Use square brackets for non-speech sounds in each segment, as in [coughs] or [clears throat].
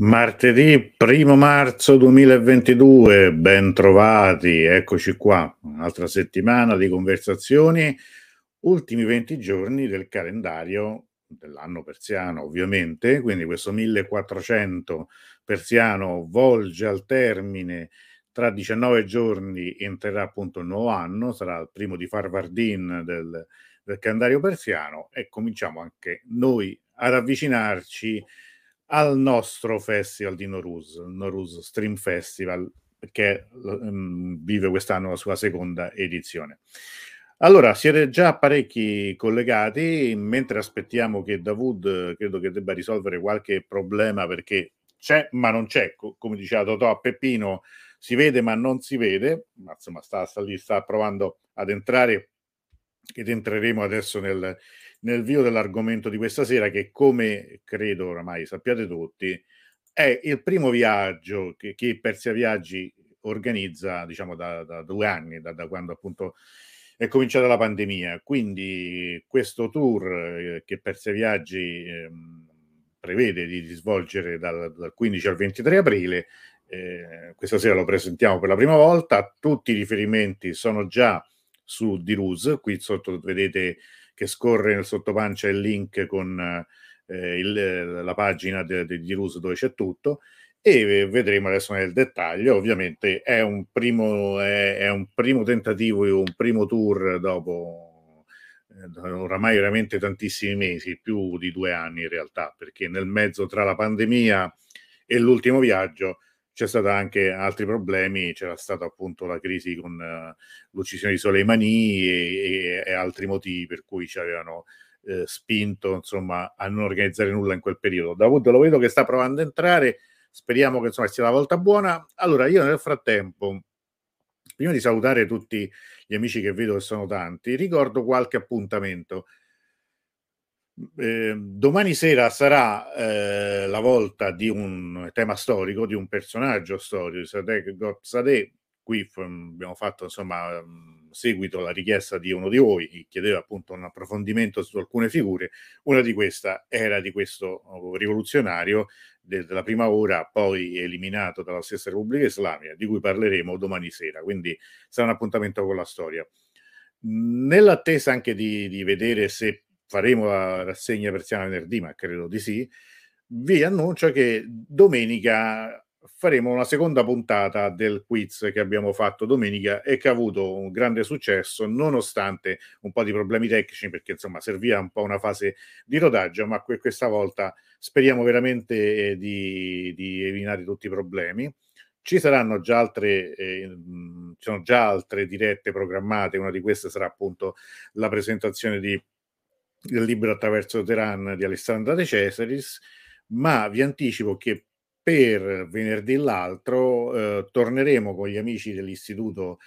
Martedì 1 marzo 2022, ben trovati, eccoci qua, un'altra settimana di conversazioni, ultimi 20 giorni del calendario dell'anno persiano ovviamente, quindi questo 1400 persiano volge al termine tra 19 giorni entrerà appunto il nuovo anno, sarà il primo di Farvardin del, del calendario persiano e cominciamo anche noi ad avvicinarci al nostro festival di Noruz, il Noruz Stream Festival, che um, vive quest'anno la sua seconda edizione. Allora, siete già parecchi collegati, mentre aspettiamo che Davud credo che debba risolvere qualche problema perché c'è ma non c'è, come diceva Totò a Peppino, si vede ma non si vede, ma insomma sta, sta lì, sta provando ad entrare ed entreremo adesso nel, nel vivo dell'argomento di questa sera che come credo oramai sappiate tutti è il primo viaggio che, che Persia Viaggi organizza diciamo da, da due anni, da, da, quando appunto è cominciata la pandemia. Quindi questo tour eh, che Persia Viaggi eh, prevede di, di svolgere dal, dal, 15 al 23 aprile, eh, questa sera lo presentiamo per la prima volta, tutti i riferimenti sono già su Diruz, qui sotto vedete che scorre nel sottopancia il link con eh, il, la pagina di Dirus dove c'è tutto e vedremo adesso nel dettaglio. Ovviamente è un primo, è, è un primo tentativo un primo tour dopo eh, oramai veramente tantissimi mesi, più di due anni in realtà, perché nel mezzo tra la pandemia e l'ultimo viaggio c'è stato anche altri problemi, c'era stata appunto la crisi con uh, l'uccisione di Soleimani e, e, e, altri motivi per cui ci avevano eh, spinto insomma a non organizzare nulla in quel periodo. Davud lo vedo che sta provando a entrare, speriamo che insomma sia la volta buona. Allora io nel frattempo, prima di salutare tutti gli amici che vedo che sono tanti, ricordo qualche appuntamento. Eh, domani sera sarà eh, la volta di un tema storico, di un personaggio storico, Sadek Gopsadeh. Qui f- abbiamo fatto insomma seguito alla richiesta di uno di voi che chiedeva appunto un approfondimento su alcune figure. Una di queste era di questo rivoluzionario de- della prima ora, poi eliminato dalla stessa Repubblica Islamica, di cui parleremo domani sera. Quindi sarà un appuntamento con la storia. Nell'attesa anche di, di vedere se faremo la rassegna persiana venerdì, ma credo di sì, vi annuncio che domenica faremo una seconda puntata del quiz che abbiamo fatto domenica e che ha avuto un grande successo nonostante un po' di problemi tecnici perché insomma serviva un po' una fase di rodaggio ma questa volta speriamo veramente eh, di, di eliminare tutti i problemi. Ci saranno già altre eh, sono già altre dirette programmate una di queste sarà appunto la presentazione di del libro Attraverso Teheran di Alessandra De Cesaris, ma vi anticipo che per venerdì l'altro eh, torneremo con gli amici dell'Istituto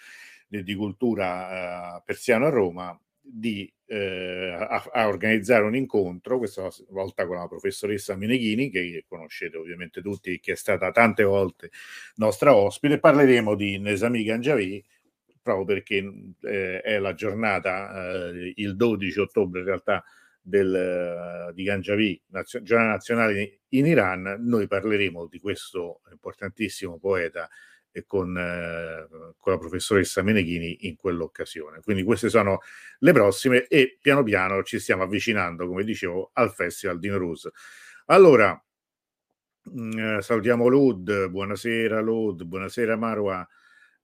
di, Cultura eh, Persiano a Roma di, eh, a, a, organizzare un incontro, questa volta con la professoressa Meneghini, che conoscete ovviamente tutti, che è stata tante volte nostra ospite. Parleremo di Nesami Ganjavi, proprio perché eh, è la giornata, eh, il 12 ottobre in realtà, del, di Ganjavi, nazio- giornata nazionale in Iran, noi parleremo di questo importantissimo poeta e con, eh, con, la professoressa Meneghini in quell'occasione. Quindi queste sono le prossime e piano piano ci stiamo avvicinando, come dicevo, al Festival di Noruz. Allora, mh, eh, salutiamo Lud, buonasera Lud, buonasera Marwa.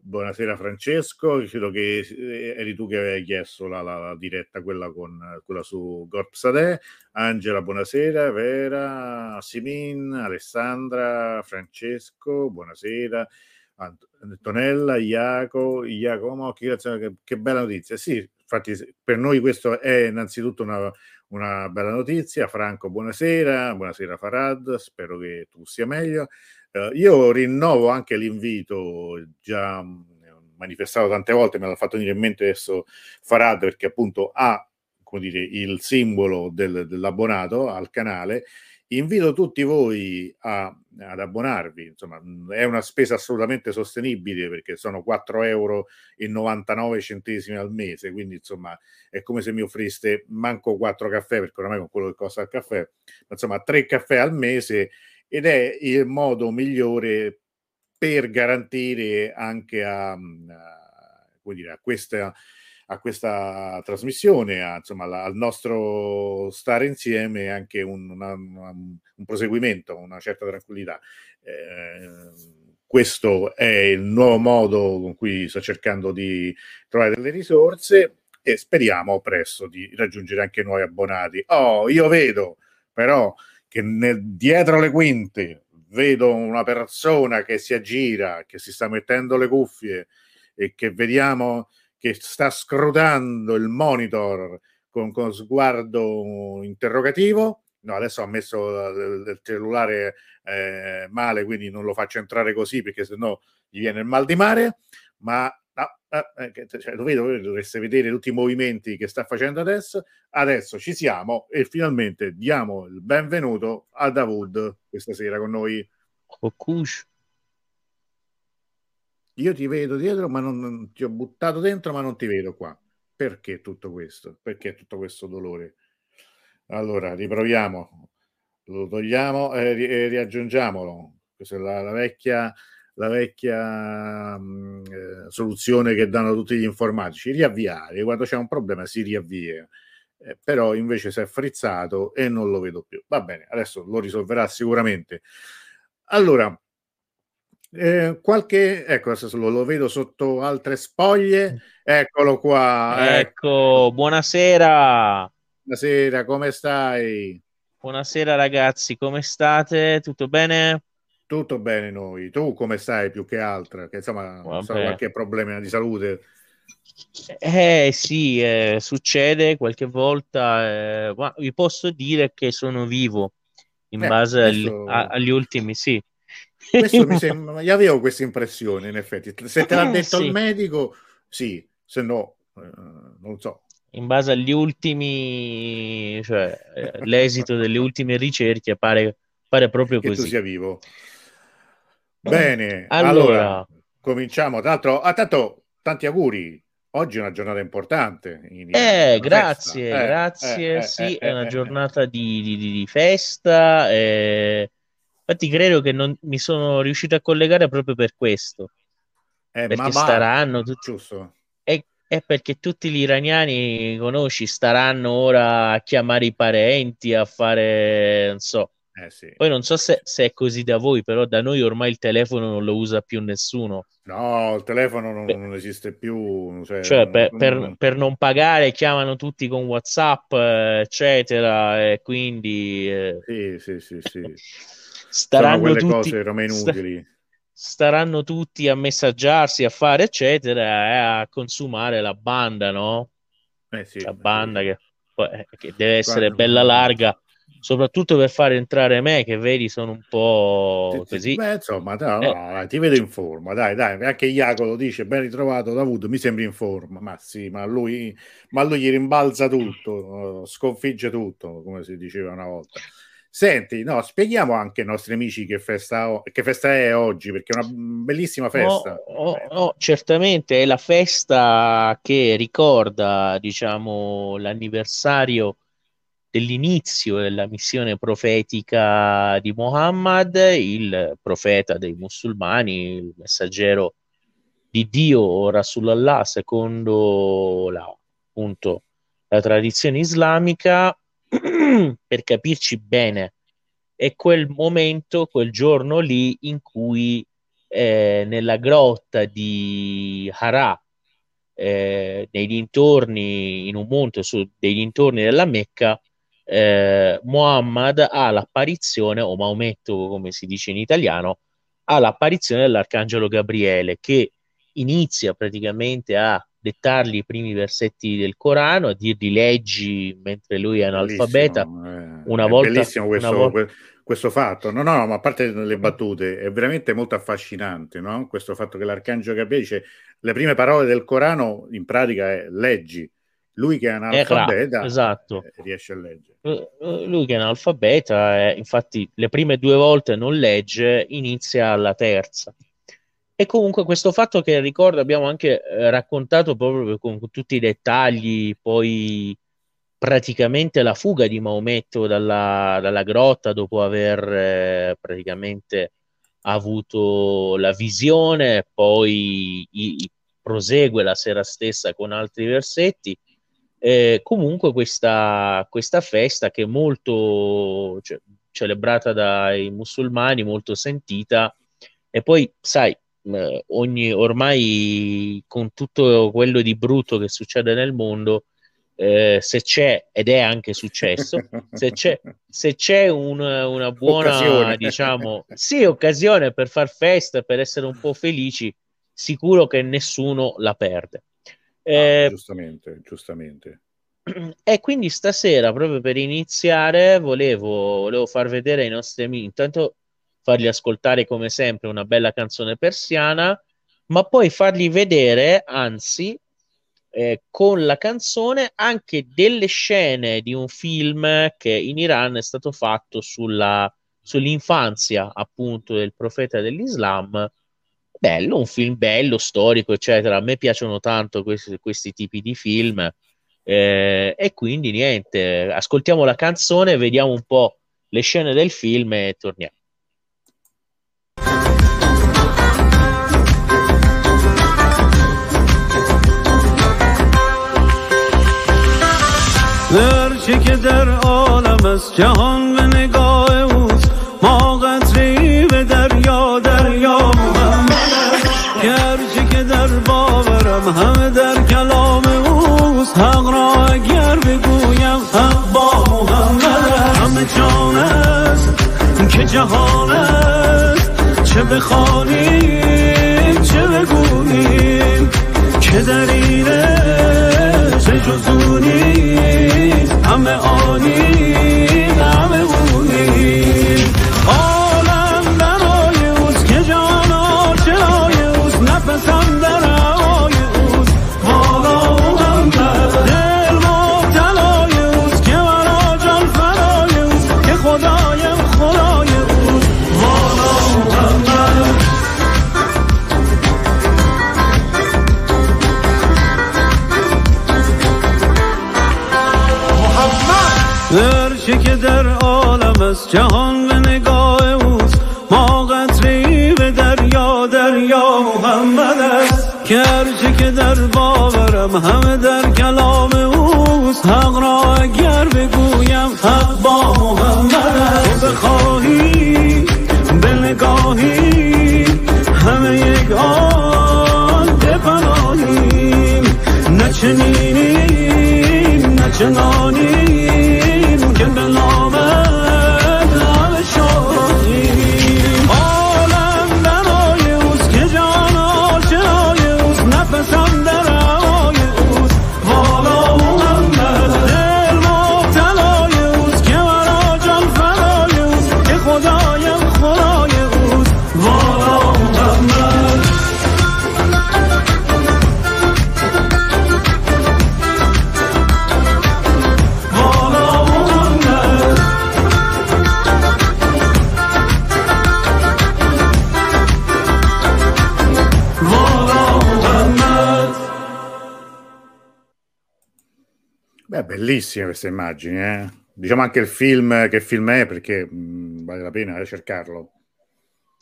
Buonasera Francesco, credo che eh, eri tu che avevi chiesto la, la, la diretta, quella, con, quella su Gorpsade. Angela, buonasera, Vera, Simin, Alessandra, Francesco, buonasera. Antonella, Iaco, Iacomo, che, che bella notizia. Sì, infatti per noi questo è innanzitutto una, una bella notizia. Franco, buonasera, buonasera Farad, spero che tu sia meglio. Uh, io rinnovo anche l'invito già mm, manifestato tante volte, me l'ha fatto venire in mente adesso Farad perché appunto ha come dire, il simbolo del, dell'abbonato al canale. Invito tutti voi a, ad abbonarvi, insomma mm, è una spesa assolutamente sostenibile perché sono 4,99 euro al mese, quindi insomma è come se mi offriste manco 4 caffè perché oramai con quello che costa il caffè, ma insomma 3 caffè al mese ed è il modo migliore per garantire anche a, a, dire, a questa a questa trasmissione, a, insomma, la, al nostro stare insieme anche un, una, un proseguimento, una certa tranquillità. Eh, questo è il nuovo modo con cui sto cercando di trovare delle risorse e speriamo presto di raggiungere anche nuovi abbonati. Oh, io vedo però che nel, dietro le quinte vedo una persona che si aggira, che si sta mettendo le cuffie e che vediamo che sta scrutando il monitor con, con sguardo interrogativo. No, adesso ha messo il cellulare eh, male, quindi non lo faccio entrare così perché sennò gli viene il mal di mare. Ma no, eh, eh cioè, lo vedo, dovreste vedere tutti i movimenti che sta facendo adesso. Adesso ci siamo e finalmente diamo il benvenuto a Davud questa sera con noi. Cocush. Io ti vedo dietro, ma non, non, ti ho buttato dentro, ma non ti vedo qua. Perché tutto questo? Perché tutto questo dolore? Allora, riproviamo, lo togliamo e, e riaggiungiamolo. Questa è la, la vecchia, la vecchia mh, eh, soluzione che danno tutti gli informatici. Riavviare, quando c'è un problema si riavvia. Eh, però invece si è frizzato e non lo vedo più. Va bene, adesso lo risolverà sicuramente. Allora, eh, qualche, ecco, lo, lo, vedo sotto altre spoglie. Eccolo qua. Ecco, ecco, buonasera. Buonasera, come stai? Buonasera ragazzi, come state? Tutto bene? Tutto bene noi. Tu come stai più che altro? Che insomma, non so, qualche problema di salute. Eh sì, eh, succede qualche volta, eh, ma vi posso dire che sono vivo in eh, base adesso... agli, a, agli ultimi, sì, questo mi [laughs] sembra, io avevo questa impressione, in effetti. Se te l'ha eh, detto sì. il medico, sì, se no, eh, non so. In base agli ultimi, cioè eh, l'esito delle ultime ricerche pare, pare proprio che così. tu sia vivo. Bene, allora, allora cominciamo. Tra l'altro, ah, tanto, tanti auguri. Oggi è una giornata importante. eh, grazie, eh, grazie. Eh, sì, eh, è una giornata di, di, di festa. Eh, Infatti credo che non mi sono riuscito a collegare proprio per questo. Eh, perché staranno tutti... È, è, perché tutti gli iraniani, conosci, staranno ora a chiamare i parenti, a fare, non so. Eh, sì. Poi non so se, se, è così da voi, però da noi ormai il telefono non lo usa più nessuno. No, il telefono non, non esiste più. Cioè, cioè per, non... Per, per, non pagare chiamano tutti con WhatsApp, eccetera, e quindi... Eh... Sì, sì, sì, sì. [laughs] staranno tutti, sta, staranno tutti a messaggiarsi, a fare eccetera e a consumare la banda, no? Eh sì, la banda sì. Che, che, deve essere Guarda, bella larga soprattutto per fare entrare me che vedi sono un po' così Beh, insomma dai, eh. dai, ti vedo in forma dai dai anche Iaco lo dice ben ritrovato Davud mi sembri in forma ma sì ma lui, ma lui gli rimbalza tutto sconfigge tutto come si diceva una volta Senti, no, spieghiamo anche ai nostri amici che festa, che festa è oggi, perché è una bellissima festa. Oh, oh, oh, certamente è la festa che ricorda, diciamo, l'anniversario dell'inizio della missione profetica di Muhammad, il profeta dei musulmani, il messaggero di Dio, Rasulallah, secondo la, appunto, la tradizione islamica. [clears throat] Per capirci bene, è quel momento, quel giorno lì in cui eh, nella grotta di Harà, eh, nei dintorni, in un monte su, dei dintorni della Mecca, eh, Muhammad ha l'apparizione, o Maometto come si dice in italiano, ha l'apparizione dell'arcangelo Gabriele che inizia praticamente a dettargli i primi versetti del Corano, a dirgli leggi mentre lui è analfabeta. Eh, una è volta, bellissimo questo, volta... questo fatto. No, no, ma a parte le battute, è veramente molto affascinante no? questo fatto che l'Arcangelo Gabriele dice le prime parole del Corano in pratica è leggi. Lui che è analfabeta esatto. Eh, riesce a leggere. Eh, lui che è analfabeta, infatti le prime due volte non legge, inizia alla terza. E comunque questo fatto che ricordo abbiamo anche eh, raccontato proprio con, con, tutti i dettagli, poi praticamente la fuga di Maometto dalla, dalla grotta dopo aver eh, praticamente avuto la visione, poi i, prosegue la sera stessa con altri versetti. Eh, comunque questa, questa, festa che è molto cioè, celebrata dai musulmani, molto sentita, e poi sai, eh, ogni, ormai con tutto quello di brutto che succede nel mondo, eh, se c'è, ed è anche successo, [laughs] se c'è, se c'è un, una buona, occasione. diciamo, sì, occasione per far festa, per essere un po' felici, sicuro che nessuno la perde. Ah, eh, giustamente, giustamente. E quindi stasera, proprio per iniziare, volevo, volevo far vedere ai nostri amici, intanto fargli ascoltare come sempre una bella canzone persiana, ma poi fargli vedere, anzi, eh, con la canzone anche delle scene di un film che in Iran è stato fatto sulla, sull'infanzia appunto del profeta dell'Islam bello, un film bello, storico, eccetera. A me piacciono tanto questi, questi tipi di film. Eh, e quindi niente, ascoltiamo la canzone, vediamo un po' le scene del film e torniamo. Lerçi keder olamaz, cihan باورم همه در کلام اوست حق را اگر بگویم حق با محمد همه جان است که جهان است. چه بخوانیم چه بگوییم که در اینه چه جزونی همه آنی همه اونی جهان به نگاه اوست. ما قطری به دریا دریا محمد است. که که در باورم همه در کلام اوست. حق را اگر بگویم حق با محمد است. Bellissime queste immagini, eh? Diciamo anche il film, che film è, perché mh, vale la pena cercarlo.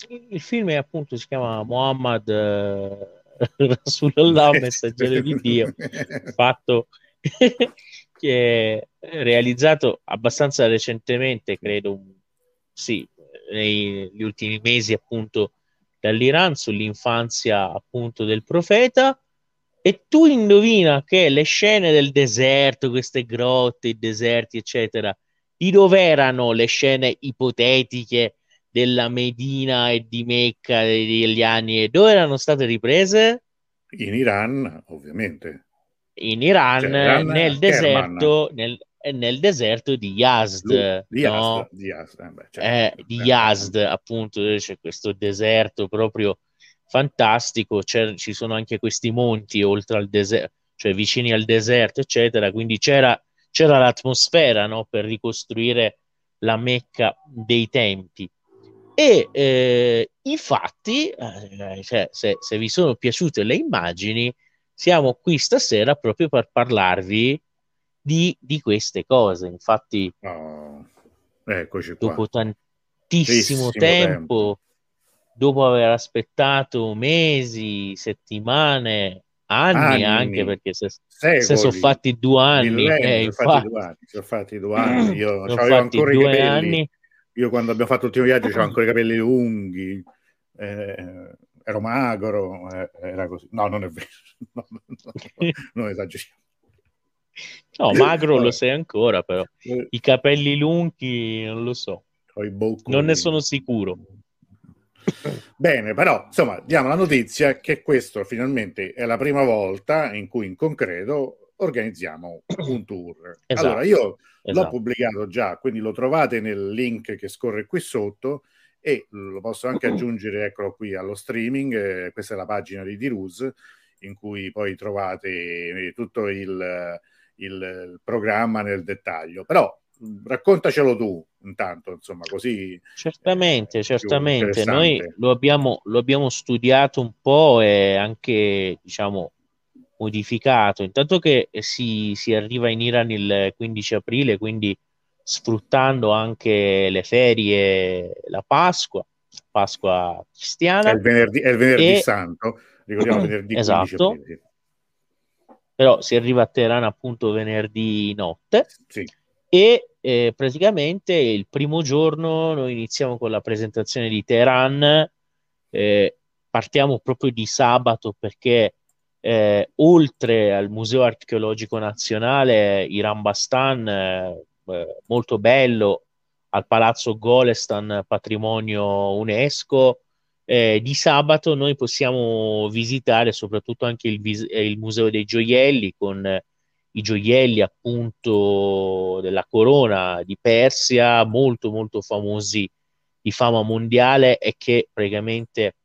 Il film è appunto si chiama Muhammad eh, [laughs] Rasulullah, [laughs] messaggero di Dio, fatto [laughs] che è realizzato abbastanza recentemente, credo, sì, negli ultimi mesi appunto dall'Iran sull'infanzia appunto del profeta. E tu indovina che le scene del deserto, queste grotte, i deserti, eccetera, di dove erano le scene ipotetiche della Medina e di Mecca degli anni, dove erano state riprese? In Iran, ovviamente. In Iran, Cioè, Iran, nel deserto, nel, nel deserto di Yazd, Lu- di no? Yazd, di Yazd, eh, beh, certo. eh, di Yazd, appunto, dove c'è questo deserto proprio fantastico. Ci sono anche questi monti oltre al deserto, cioè vicini al deserto, eccetera. Quindi c'era, c'era l'atmosfera, no, per ricostruire la Mecca dei tempi. E eh, infatti, eh, cioè, se, se vi sono piaciute le immagini, siamo qui stasera proprio per parlarvi di, di queste cose. Infatti, Oh, eccoci qua. dopo tantissimo Tantissimo tempo, tempo. Dopo aver aspettato mesi, settimane, anni, Anni, anche perché se, se sono secoli, fatti due anni, eh, sono fatti infatti, due anni, sono fatti due anni. [clears throat] Io sono avevo ancora i capelli, anni. io quando abbiamo fatto l'ultimo viaggio avevo [clears throat] ancora i capelli lunghi, eh, ero magro, eh, era così. No, non è vero, [laughs] no, no, no, non esageriamo. No, magro lo sei ancora, però. Eh, i capelli lunghi non lo so, non ne sono sicuro. [laughs] Bene, però insomma diamo la notizia che questo finalmente è la prima volta in cui in concreto organizziamo un tour. Esatto, Allora io l'ho esatto. pubblicato già, quindi lo trovate nel link che scorre qui sotto e lo posso anche [clears throat] aggiungere, eccolo qui, allo streaming. eh, questa è la pagina di Dirus in cui poi trovate eh, tutto il, il- il programma nel dettaglio. Però raccontacelo tu intanto, insomma, così Certamente, eh, certamente. Noi lo abbiamo, lo abbiamo studiato un po' e anche, diciamo, modificato. Intanto che si, si arriva in Iran il 15 aprile, quindi sfruttando anche le ferie, la Pasqua, Pasqua È cristiana, il venerdì, è il venerdì e santo, ricordiamo [clears throat] venerdì 15 esatto, aprile. però si arriva a Teheran appunto venerdì notte. Sì, E eh, praticamente il primo giorno noi iniziamo con la presentazione di Teheran, eh, partiamo proprio di sabato perché eh, oltre al Museo Archeologico Nazionale Iran Bastan, eh, eh, molto bello, al Palazzo Golestan, patrimonio UNESCO, eh, di sabato noi possiamo visitare soprattutto anche il, eh, il Museo dei Gioielli con i gioielli appunto della corona di Persia, molto molto famosi di fama mondiale e che praticamente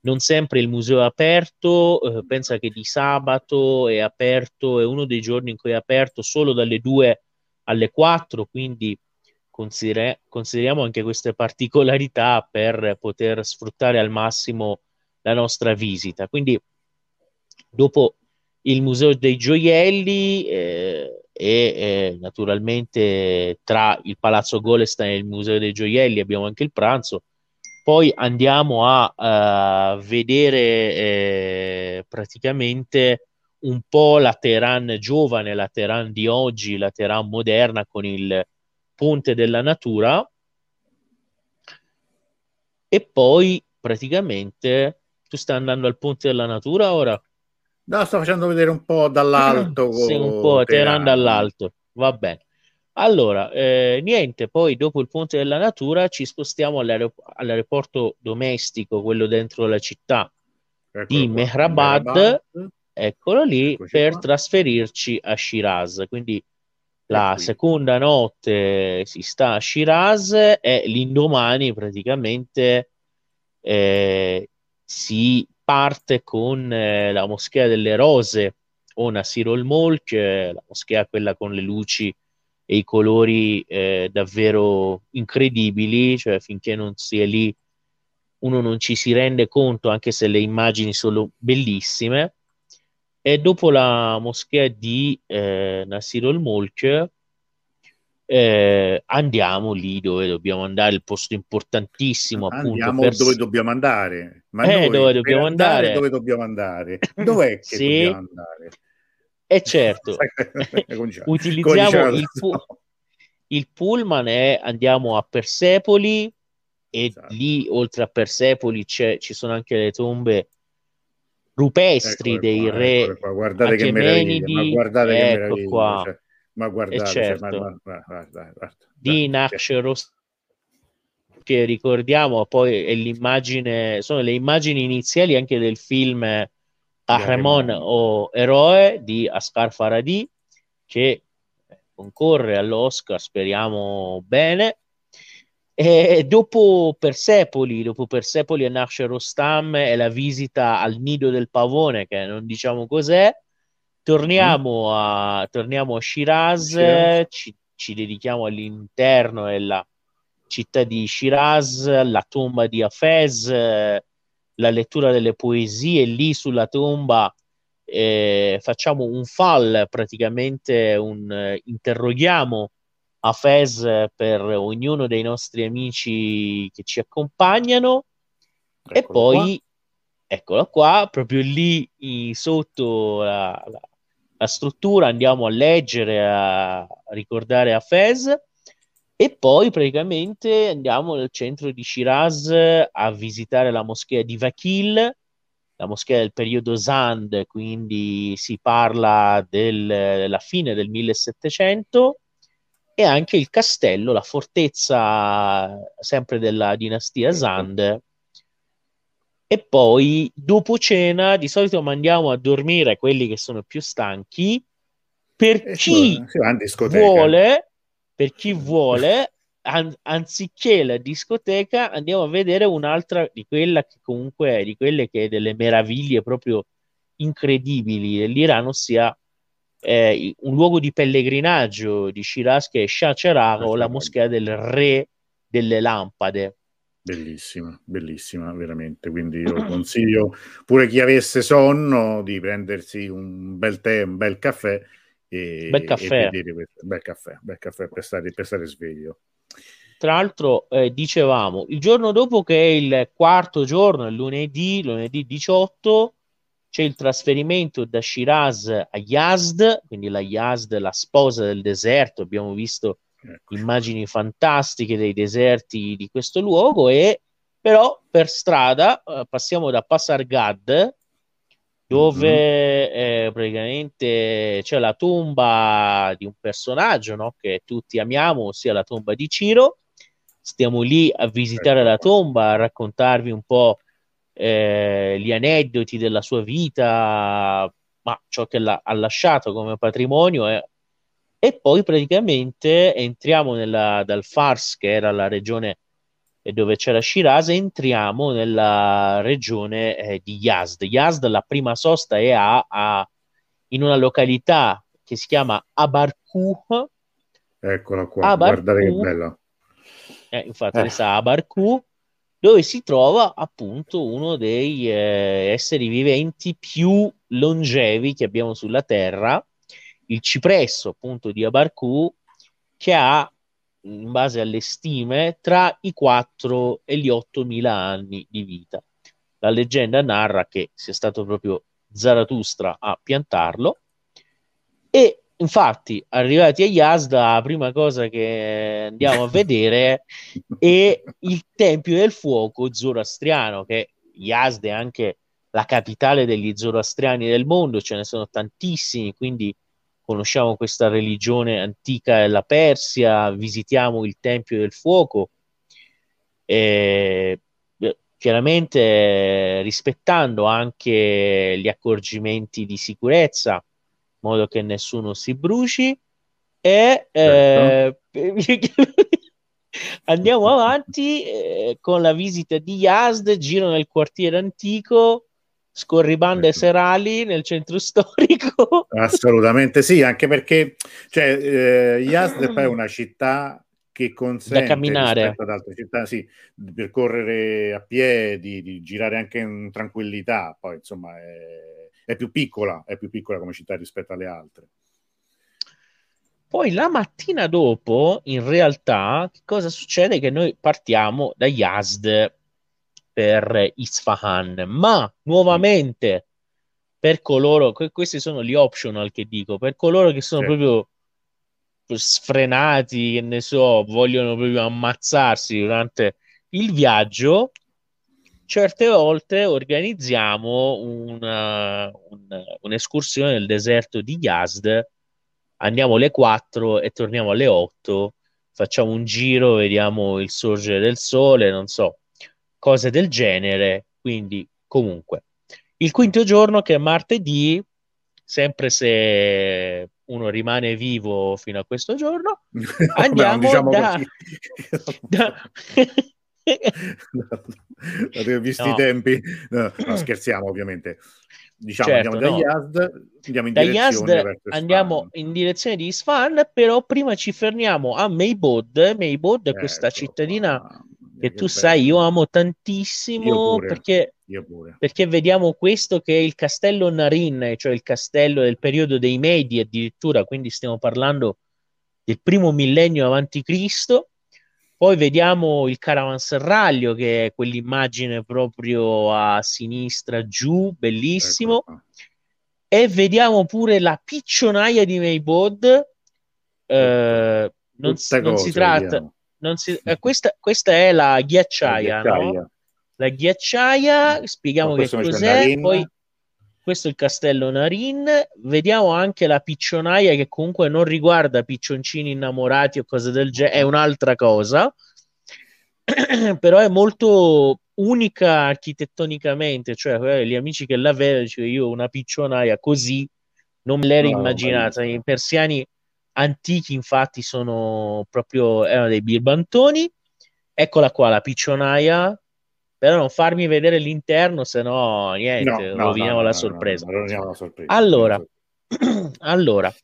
non sempre il museo è aperto, eh, pensa che di sabato è aperto, è uno dei giorni in cui è aperto solo dalle 2 alle 4, quindi considera- consideriamo anche queste particolarità per poter sfruttare al massimo la nostra visita. Quindi dopo il Museo dei Gioielli eh, e eh, naturalmente tra il Palazzo Golestan e il Museo dei Gioielli abbiamo anche il pranzo. Poi andiamo a eh, vedere eh, praticamente un po' la Teheran giovane, la Teheran di oggi, la Teheran moderna con il Ponte della Natura e poi praticamente tu stai andando al Ponte della Natura ora? No, sto facendo vedere un po' dall'alto. [laughs] Sì, un po' Teheran dall'alto, va bene. Allora, eh, niente, poi dopo il Ponte della Natura ci spostiamo all'aerop- all'aeroporto domestico, quello dentro la città Eccolo di Mehrabad, eccolo lì, Eccoci per qua. trasferirci a Shiraz. Quindi la qui. seconda notte si sta a Shiraz e l'indomani praticamente eh, si parte con eh, la Moschea delle Rose o Nasirul Mulk, eh, la moschea quella con le luci e i colori eh, davvero incredibili, cioè finché non si è lì uno non ci si rende conto, anche se le immagini sono bellissime. E dopo la moschea di eh, Nasirul Mulk eh, andiamo lì dove dobbiamo andare, il posto importantissimo appunto Andiamo per dove dobbiamo andare. Ma Eh, dove dobbiamo andare? Dove dobbiamo andare? [coughs] Dov'è che Sì. dobbiamo andare? E certo, [laughs] Cominciamo. [laughs] utilizziamo il, pu- il pullman e andiamo a Persepoli e Esatto. lì oltre a Persepoli c'è- ci sono anche le tombe rupestri Eccole dei qua, re qua. Guardate che meraviglia, guardate che ecco meraviglia. qua, cioè, ma guardate, E cioè, certo. ma- ma- ma- guarda, guarda, di guarda, Naxxeros che ricordiamo poi è l'immagine, sono le immagini iniziali anche del film Ahramon. o Eroe di Asghar Farhadi che concorre all'Oscar, speriamo bene. E dopo Persepoli, dopo Persepoli e Nasce Rostam e la visita al nido del pavone, che non diciamo cos'è, torniamo a, torniamo a Shiraz, Shiraz. ci, ci dedichiamo all'interno della città di Shiraz, la tomba di Hafez, la lettura delle poesie, lì sulla tomba eh, facciamo un fall, praticamente un, eh, interroghiamo a Fez per ognuno dei nostri amici che ci accompagnano Eccolo e poi, qua. eccola qua, proprio lì sotto la, la, la, struttura andiamo a leggere, a, ricordare a Fez. E poi praticamente andiamo nel centro di Shiraz a visitare la moschea di Vakil, la moschea del periodo Zand, quindi si parla del, della fine del 1700 e anche il castello, la fortezza sempre della dinastia Zand. E poi dopo cena di solito mandiamo a dormire quelli che sono più stanchi. Per e chi vuole, per chi vuole, an- anziché la discoteca, andiamo a vedere un'altra di quella che comunque di quelle che è delle meraviglie proprio incredibili dell'Iran, ossia eh, un luogo di pellegrinaggio di Shiraz che è Shah Cheragh o la moschea del re delle lampade. Bellissima, bellissima, veramente. Quindi io consiglio pure chi avesse sonno di prendersi un bel tè, un bel caffè e, bel caffè. E bel caffè, bel caffè per stare, per stare sveglio. Tra l'altro, eh, dicevamo, il giorno dopo che è il quarto giorno, il lunedì, lunedì 18, c'è il trasferimento da Shiraz a Yazd, quindi la Yazd, la sposa del deserto, abbiamo visto. Immagini fantastiche dei deserti di questo luogo e però per strada eh, passiamo da Pasargad dove mm-hmm. eh, praticamente c'è la tomba di un personaggio no? che tutti amiamo, ossia la tomba di Ciro. Stiamo lì a visitare ecco. la tomba, a raccontarvi un po' eh, gli aneddoti della sua vita, ma ciò che ha lasciato come patrimonio. È... E poi praticamente entriamo nella, dal Fars, che era la regione dove c'era Shiraz, entriamo nella regione eh, di Yazd. Yazd, la prima sosta è a, a, in una località che si chiama Abarkuh. Eccola qua, Abarkuh, guardate che bella. Eh, infatti, eh. Abarkuh, dove si trova appunto uno dei eh, esseri viventi più longevi che abbiamo sulla Terra, il cipresso appunto di Abarku, che ha, in base alle stime, tra i 4 e gli 8.000 anni di vita. La leggenda narra che sia stato proprio Zarathustra a piantarlo e infatti, arrivati a Yazda, la prima cosa che andiamo a vedere è il Tempio del Fuoco zoroastriano, che Yazda è anche la capitale degli zoroastriani del mondo, ce ne sono tantissimi, quindi conosciamo questa religione antica della Persia, visitiamo il Tempio del Fuoco, eh, chiaramente rispettando anche gli accorgimenti di sicurezza modo che nessuno si bruci. E certo. eh, [laughs] andiamo avanti eh, con la visita di Yazd, giro nel quartiere antico, scorribande ecco. serali nel centro [laughs] storico. Assolutamente sì, anche perché cioè, eh, [clears throat] Yazd è una città che consente da camminare ad altre città sì, di percorrere a piedi, di girare anche in tranquillità. Poi insomma è è più piccola, è più piccola come città rispetto alle altre. Poi la mattina dopo, in realtà, che cosa succede? Che noi partiamo da Yazd per Isfahan, ma nuovamente per coloro, questi sono gli optional che dico, per coloro che sono certo. proprio sfrenati, che ne so, vogliono proprio ammazzarsi durante il viaggio, certe volte organizziamo una, un, un'escursione nel deserto di Yazd, andiamo alle 4 e torniamo alle 8, facciamo un giro, vediamo il sorgere del sole, non so, cose del genere, quindi comunque. Il quinto giorno che è martedì, sempre se uno rimane vivo fino a questo giorno, [laughs] andiamo Beh, diciamo da, [laughs] da [laughs] visti no. i tempi, no, no, scherziamo ovviamente. Diciamo, certo, andiamo da Yazd, andiamo in da Yazd andiamo in direzione di Isfahan, però prima ci fermiamo a Maybod. Maybod è questa ecco cittadina. Che tu sai, io amo tantissimo Io pure. perché, Io perché vediamo questo che è il castello Narin, cioè il castello del periodo dei Medi addirittura, quindi stiamo parlando del primo millennio avanti Cristo. Poi vediamo il caravanserraglio, che è quell'immagine proprio a sinistra giù, bellissimo. Ecco. E vediamo pure la piccionaia di Maybod. Eh, non, non si tratta, vediamo. Si- eh, questa, questa è la ghiacciaia, La no? ghiacciaia. La ghiacciaia, spieghiamo che cos'è, poi questo è il castello Narin, vediamo anche la piccionaia che comunque non riguarda piccioncini innamorati o cose del genere, è un'altra cosa, [clears throat] però è molto unica architettonicamente, cioè eh, gli amici che la vedono dicono io una piccionaia così non me l'ero No, immaginata, i persiani antichi infatti sono proprio, erano dei birbantoni, eccola qua la piccionaia, però non farmi vedere l'interno, se no niente, No, no, roviniamo no, la roviniamo la sorpresa. Allora, [clears throat] allora,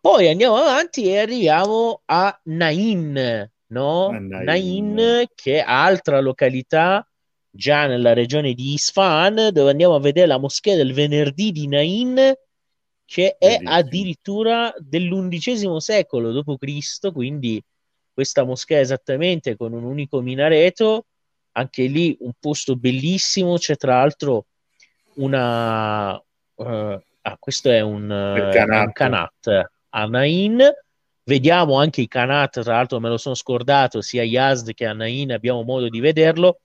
poi andiamo avanti e arriviamo a Nain, no? Nain. Nain, che è altra località già nella regione di Isfahan, dove andiamo a vedere la moschea del venerdì di Nain, che è addirittura dell'undicesimo secolo d.C., quindi questa moschea esattamente con un unico minareto, anche lì un posto bellissimo, c'è tra l'altro una... eh, ah, questo è un, eh, Kanat. un Kanat a Nain. Vediamo anche i Kanat, tra l'altro me lo sono scordato, sia a Yazd che a Nain abbiamo modo di vederlo.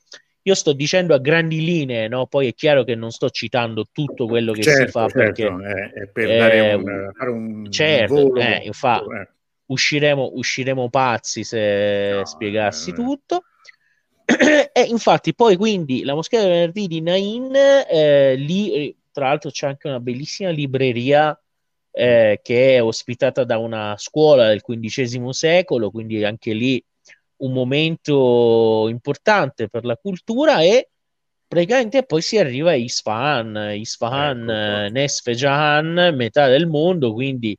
Io sto dicendo a grandi linee, no? poi è chiaro che non sto citando tutto quello che si certo, fa perché certo, è, è per eh, dare un, fare un certo, volo. eh, infa- eh. usciremo, usciremo pazzi se No, spiegassi eh, tutto. [clears throat] e infatti, poi quindi la moschea del venerdì di Nain, eh, lì eh, tra l'altro c'è anche una bellissima libreria eh, che è ospitata da una scuola del XV secolo, quindi anche lì un momento importante per la cultura e praticamente poi si arriva a Isfahan, Isfahan, Ecco eh, Nesfe Jahan, metà del mondo, quindi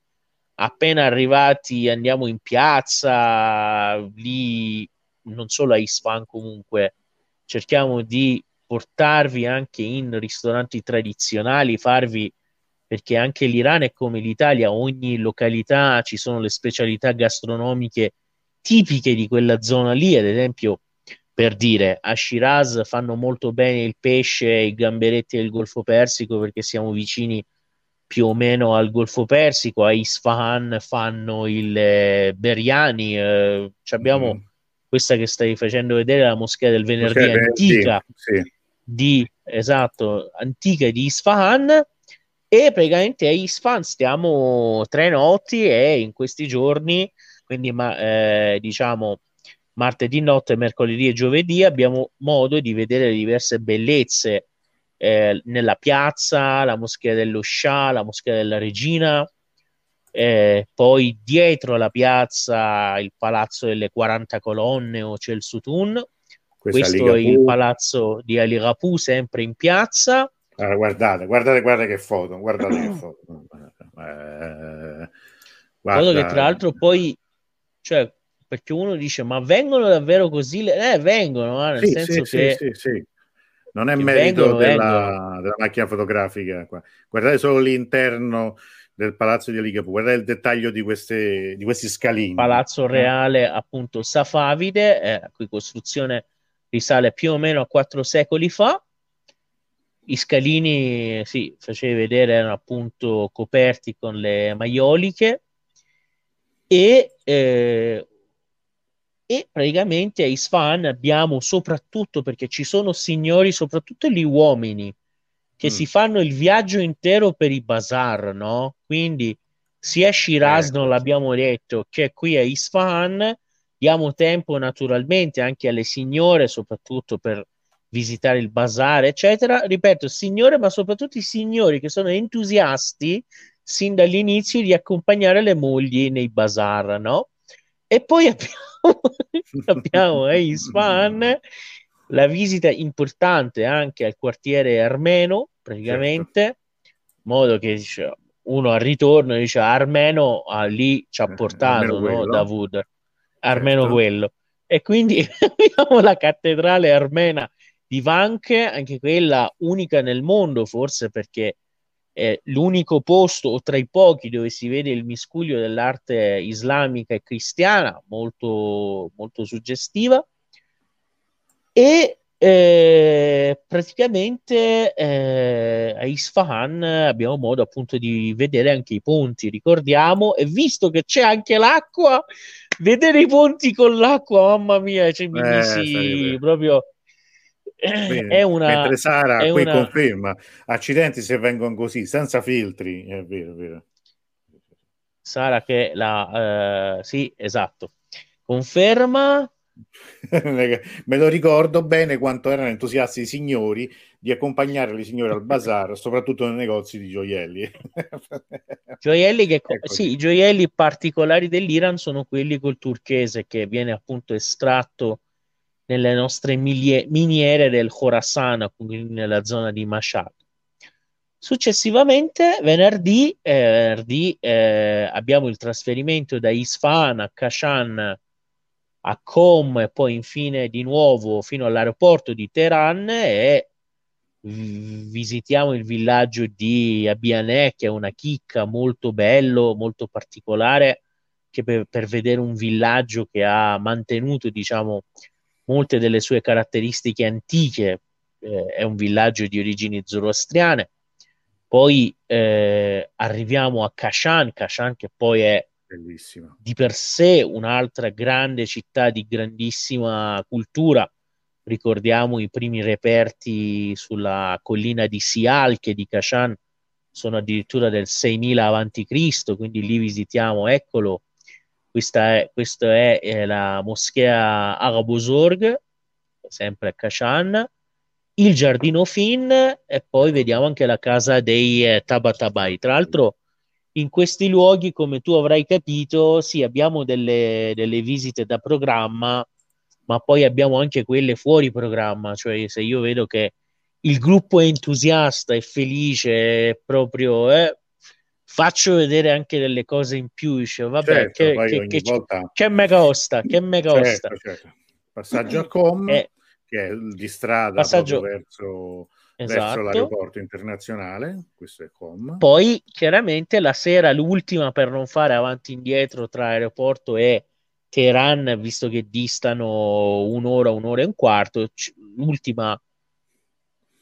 appena arrivati andiamo in piazza, lì non solo a Isfahan comunque, cerchiamo di portarvi anche in ristoranti tradizionali, farvi perché anche l'Iran è come l'Italia, ogni località ci sono le specialità gastronomiche tipiche di quella zona lì, ad esempio per dire a Shiraz fanno molto bene il pesce e i gamberetti del Golfo Persico perché siamo vicini più o meno al Golfo Persico, a Isfahan fanno il eh, biryani, eh, abbiamo Mm. questa che stai facendo vedere, la moschea del venerdì Moschea antica sì. di esatto, antica di Isfahan e praticamente a Isfahan stiamo tre notti e in questi giorni, quindi ma, eh, diciamo martedì notte, mercoledì e giovedì abbiamo modo di vedere diverse bellezze eh, nella piazza, la moschea dello Shah, la moschea della regina, eh, poi dietro la piazza il palazzo delle 40 colonne o Cel Sutun, Questa questo è il palazzo di Ali Rapu sempre in piazza. Allora, guardate, guardate, guardate che foto, guardate che [clears throat] foto. Eh, guarda, Modo che tra l'altro poi, cioè, perché uno dice, ma vengono davvero così? le-" Eh, vengono, eh, nel sì, senso sì, che sì, sì. Non è merito vengono, della, della macchina fotografica. qua. Guardate solo l'interno del palazzo di Ligapur, guardate il dettaglio di, queste, di questi scalini. Palazzo Eh, Reale, appunto, Safavide, eh, a cui costruzione risale più o meno a quattro secoli fa. I scalini, sì, facevi vedere, erano appunto coperti con le maioliche e, eh, e praticamente a Isfahan abbiamo soprattutto, perché ci sono signori, soprattutto gli uomini, che Mm. si fanno il viaggio intero per i bazar, no? Quindi sia Shiraz, Ecco, non sì. l'abbiamo detto, che qui a Isfahan diamo tempo naturalmente anche alle signore, soprattutto per visitare il bazar, eccetera. Ripeto, signore, ma soprattutto i signori che sono entusiasti sin dall'inizio di accompagnare le mogli nei bazar, no? E poi [laughs] abbiamo, abbiamo a Isfahan la visita importante anche al quartiere armeno, praticamente, in modo che dice, uno al ritorno dice armeno ah, lì ci ha Eh, portato almeno no. Davud, armeno Certo. quello. E quindi [laughs] abbiamo la cattedrale armena di Vanche, anche quella unica nel mondo, forse perché è l'unico posto o tra i pochi dove si vede il miscuglio dell'arte islamica e cristiana, molto, molto suggestiva. E eh, praticamente eh, a Isfahan abbiamo modo appunto di vedere anche i ponti, ricordiamo, e visto che c'è anche l'acqua, vedere i ponti con l'acqua, mamma mia, cioè, mi Eh, misi sarebbe- proprio... Bene. È una, Mentre Sara qui una- conferma, accidenti se vengono così, senza filtri, è vero, è vero. Sara che la... eh, sì, esatto. Conferma... [laughs] Me lo ricordo bene quanto erano entusiasti i signori di accompagnare le signore al bazar, [laughs] soprattutto nei negozi di gioielli. [laughs] Gioielli che, Ecco. sì, i gioielli particolari dell'Iran sono quelli col turchese che viene appunto estratto nelle nostre milie- miniere del Khorasan, quindi nella zona di Mashhad. Successivamente, venerdì, eh, venerdì, eh, abbiamo il trasferimento da Isfahan a Kashan a Qom e poi infine di nuovo fino all'aeroporto di Teheran e visitiamo il villaggio di Abianè che è una chicca molto bello, molto particolare che per, per vedere un villaggio che ha mantenuto diciamo molte delle sue caratteristiche antiche eh, è un villaggio di origini zoroastriane poi eh, arriviamo a Kashan Kashan che poi è Bellissimo. di per sé un'altra grande città di grandissima cultura. Ricordiamo i primi reperti sulla collina di Sial che di Kashan sono addirittura del 6000 avanti Cristo, quindi lì visitiamo, eccolo, questa è, questa è eh, la moschea Arabozorg, sempre a Kashan, il giardino Fin e poi vediamo anche la casa dei eh, Tabatabai. Tra l'altro in questi luoghi, come tu avrai capito, sì, abbiamo delle, delle visite da programma, ma poi abbiamo anche quelle fuori programma, cioè se io vedo che il gruppo è entusiasta e felice, è proprio, eh, faccio vedere anche delle cose in più, dice, vabbè, Certo, che, che, che, volta... che me costa, che me costa. Certo, certo. Passaggio [clears throat] a Com, Eh, che è di strada Passaggio- verso, verso esatto. l'aeroporto internazionale. Questo è Com. Poi chiaramente la sera, l'ultima per non fare avanti e indietro tra aeroporto e Teheran, visto che distano un'ora, un'ora e un quarto, l'ultima,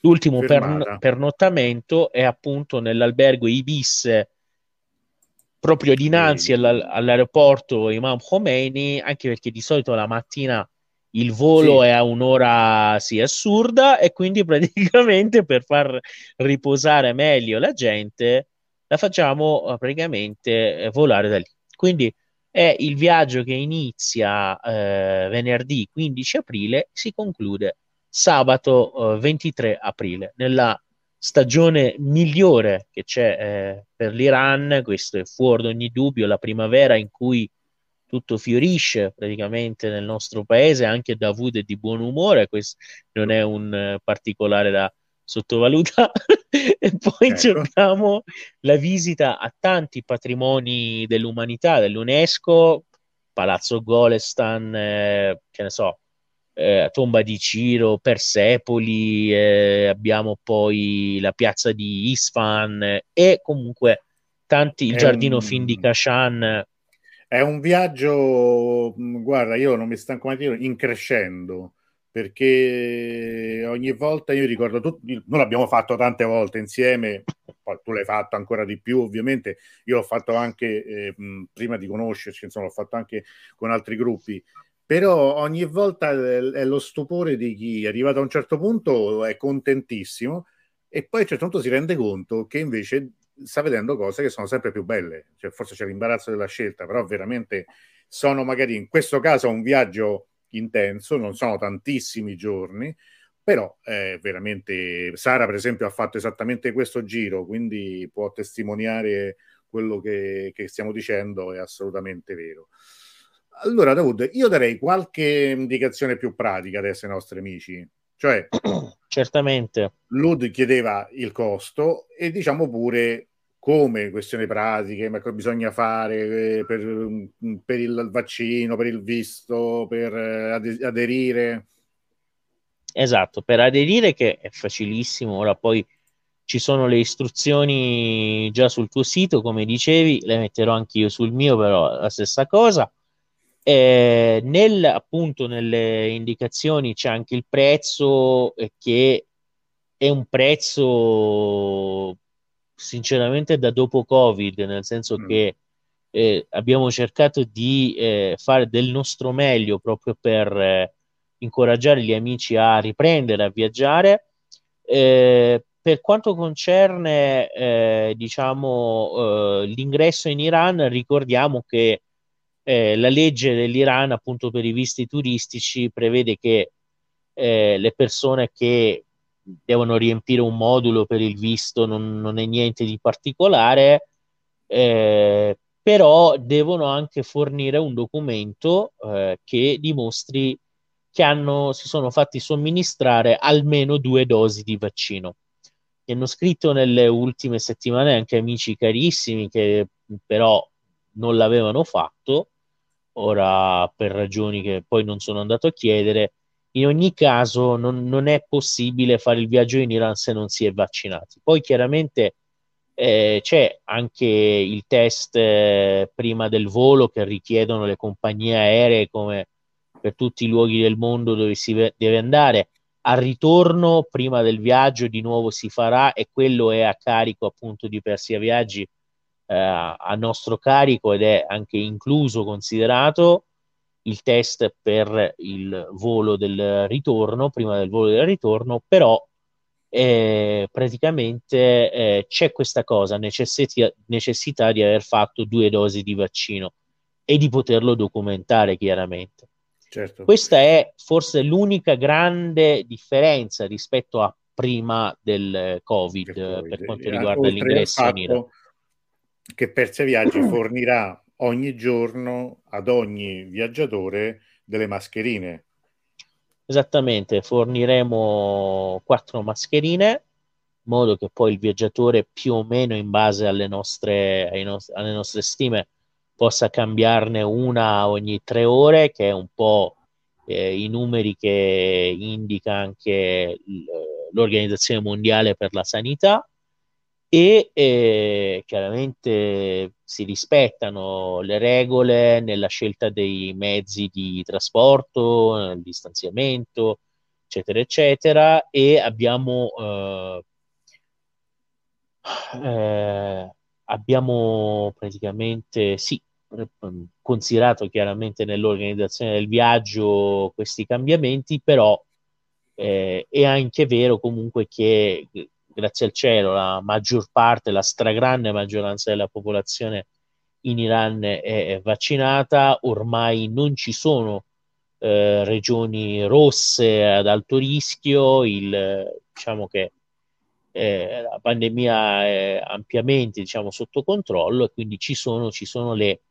l'ultimo per- pernottamento è appunto nell'albergo Ibis, proprio dinanzi alla- all'aeroporto Imam Khomeini, anche perché di solito la mattina il volo Sì. è a un'ora sì, assurda e quindi [laughs] praticamente per far riposare meglio la gente la facciamo eh, praticamente eh, volare da lì. Quindi è il viaggio che inizia eh, venerdì 15 aprile, si conclude sabato eh, 23 aprile, nella stagione migliore che c'è eh, per l'Iran, questo è fuori da ogni dubbio, la primavera in cui tutto fiorisce praticamente nel nostro paese, anche Davud è di buon umore, questo non è un eh, particolare da sottovalutare. [laughs] e poi Ecco. abbiamo la visita a tanti patrimoni dell'umanità, dell'UNESCO, Palazzo Golestan, eh, che ne so, eh, Tomba di Ciro, Persepoli, eh, abbiamo poi la piazza di Isfahan eh, e comunque tanti, il È giardino un- fin di Kashan. È un viaggio, mh, guarda, io non mi stanco mai di dire, in crescendo, perché ogni volta io ricordo, tut- noi l'abbiamo fatto tante volte insieme, poi tu l'hai fatto ancora di più ovviamente, io l'ho fatto anche eh, mh, prima di conoscerci, insomma l'ho fatto anche con altri gruppi, però ogni volta è è lo stupore di chi arrivato a un certo punto è contentissimo e poi a un certo punto si rende conto che invece sta vedendo cose che sono sempre più belle, cioè, forse c'è l'imbarazzo della scelta, però veramente sono magari in questo caso un viaggio intenso, non sono tantissimi giorni, però è veramente Sara per esempio ha fatto esattamente questo giro, quindi può testimoniare quello che, che stiamo dicendo, è assolutamente vero. Allora Davud, io darei qualche indicazione più pratica adesso ai nostri amici, cioè [clears throat] Certamente. Lud chiedeva il costo e diciamo pure come questioni pratiche, ma cosa bisogna fare eh, per, mm, per, il vaccino, per il visto, per eh, aderire. Esatto, per aderire che è facilissimo, ora poi ci sono le istruzioni già sul tuo sito, come dicevi, le metterò anche io sul mio, però la stessa cosa. Eh, nel, appunto nelle indicazioni c'è anche il prezzo eh, che è un prezzo sinceramente da dopo Covid, nel senso mm. che eh, abbiamo cercato di eh, fare del nostro meglio proprio per eh, incoraggiare gli amici a riprendere a viaggiare. Eh, per quanto concerne diciamo, l'ingresso in Iran, ricordiamo che la legge dell'Iran, appunto per i visti turistici, prevede che le persone che devono riempire un modulo per il visto, non, non è niente di particolare, eh, però devono anche fornire un documento eh, che dimostri che hanno, si sono fatti somministrare almeno due dosi di vaccino. Mi hanno scritto nelle ultime settimane anche amici carissimi che però non l'avevano fatto, ora per ragioni che poi non sono andato a chiedere, in ogni caso non, non, è possibile fare il viaggio in Iran se non si è vaccinati. Poi chiaramente eh, c'è anche il test eh, prima del volo che richiedono le compagnie aeree come per tutti i luoghi del mondo dove si deve andare. Al ritorno, prima del viaggio, di nuovo si farà e quello è a carico appunto di Persia Viaggi eh, a nostro carico ed è anche incluso, considerato il test per il volo del ritorno, prima del volo del ritorno, però eh, praticamente eh, c'è questa cosa, necessità, necessità di aver fatto due dosi di vaccino e di poterlo documentare chiaramente. Certo. Questa è forse l'unica grande differenza rispetto a prima del COVID, COVID. per quanto riguarda l'ingresso in Iran. Che Persia Viaggi fornirà ogni giorno ad ogni viaggiatore delle mascherine. Esattamente, forniremo quattro mascherine in modo che poi il viaggiatore più o meno in base alle nostre, no- alle nostre stime possa cambiarne una ogni tre ore, che è un po' eh, i numeri che indica anche l'Organizzazione Mondiale per la Sanità e eh, chiaramente si rispettano le regole nella scelta dei mezzi di trasporto, nel distanziamento, eccetera, eccetera, e abbiamo, eh, eh, abbiamo praticamente, sì, considerato chiaramente nell'organizzazione del viaggio questi cambiamenti, però eh, è anche vero comunque che grazie al cielo, la maggior parte, la stragrande maggioranza della popolazione in Iran è, vaccinata, ormai non ci sono eh, regioni rosse ad alto rischio, il, diciamo che eh, la pandemia è ampiamente diciamo, sotto controllo e quindi ci sono, ci sono le,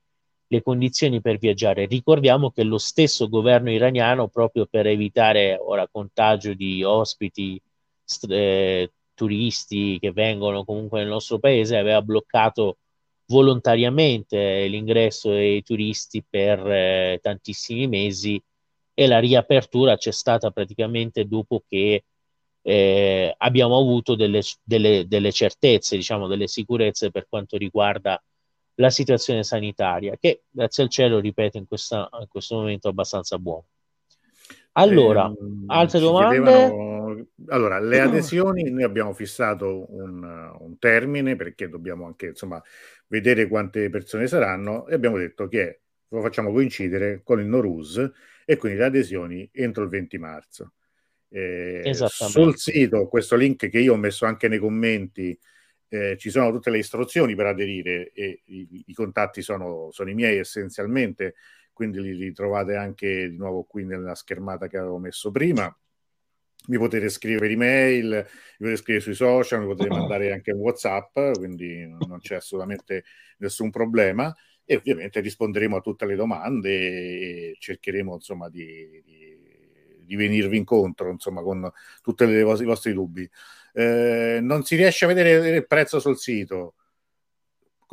le condizioni per viaggiare. Ricordiamo che lo stesso governo iraniano, proprio per evitare ora contagio di ospiti, eh, turisti che vengono comunque nel nostro paese aveva bloccato volontariamente l'ingresso dei turisti per eh, tantissimi mesi e la riapertura c'è stata praticamente dopo che eh, abbiamo avuto delle, delle, delle, certezze, diciamo delle sicurezze per quanto riguarda la situazione sanitaria, che grazie al cielo, ripeto, in, questa, in questo momento è abbastanza buono. Allora, eh, altre domande? Chiedevano... Allora, le [clears throat] adesioni, noi abbiamo fissato un, un, termine perché dobbiamo anche insomma, vedere quante persone saranno e abbiamo detto che lo facciamo coincidere con il Norus e quindi le adesioni entro il 20 marzo. Eh, sul sito, questo link che io ho messo anche nei commenti, eh, ci sono tutte le istruzioni per aderire e i, i contatti sono, sono i miei essenzialmente quindi li ritrovate anche di nuovo qui nella schermata che avevo messo prima. Mi potete scrivere email, mi potete scrivere sui social, mi potete mandare anche un WhatsApp, quindi non c'è assolutamente nessun problema e ovviamente risponderemo a tutte le domande e cercheremo insomma di, di, di venirvi incontro insomma con tutti i vostri dubbi. Eh, non si riesce a vedere il prezzo sul sito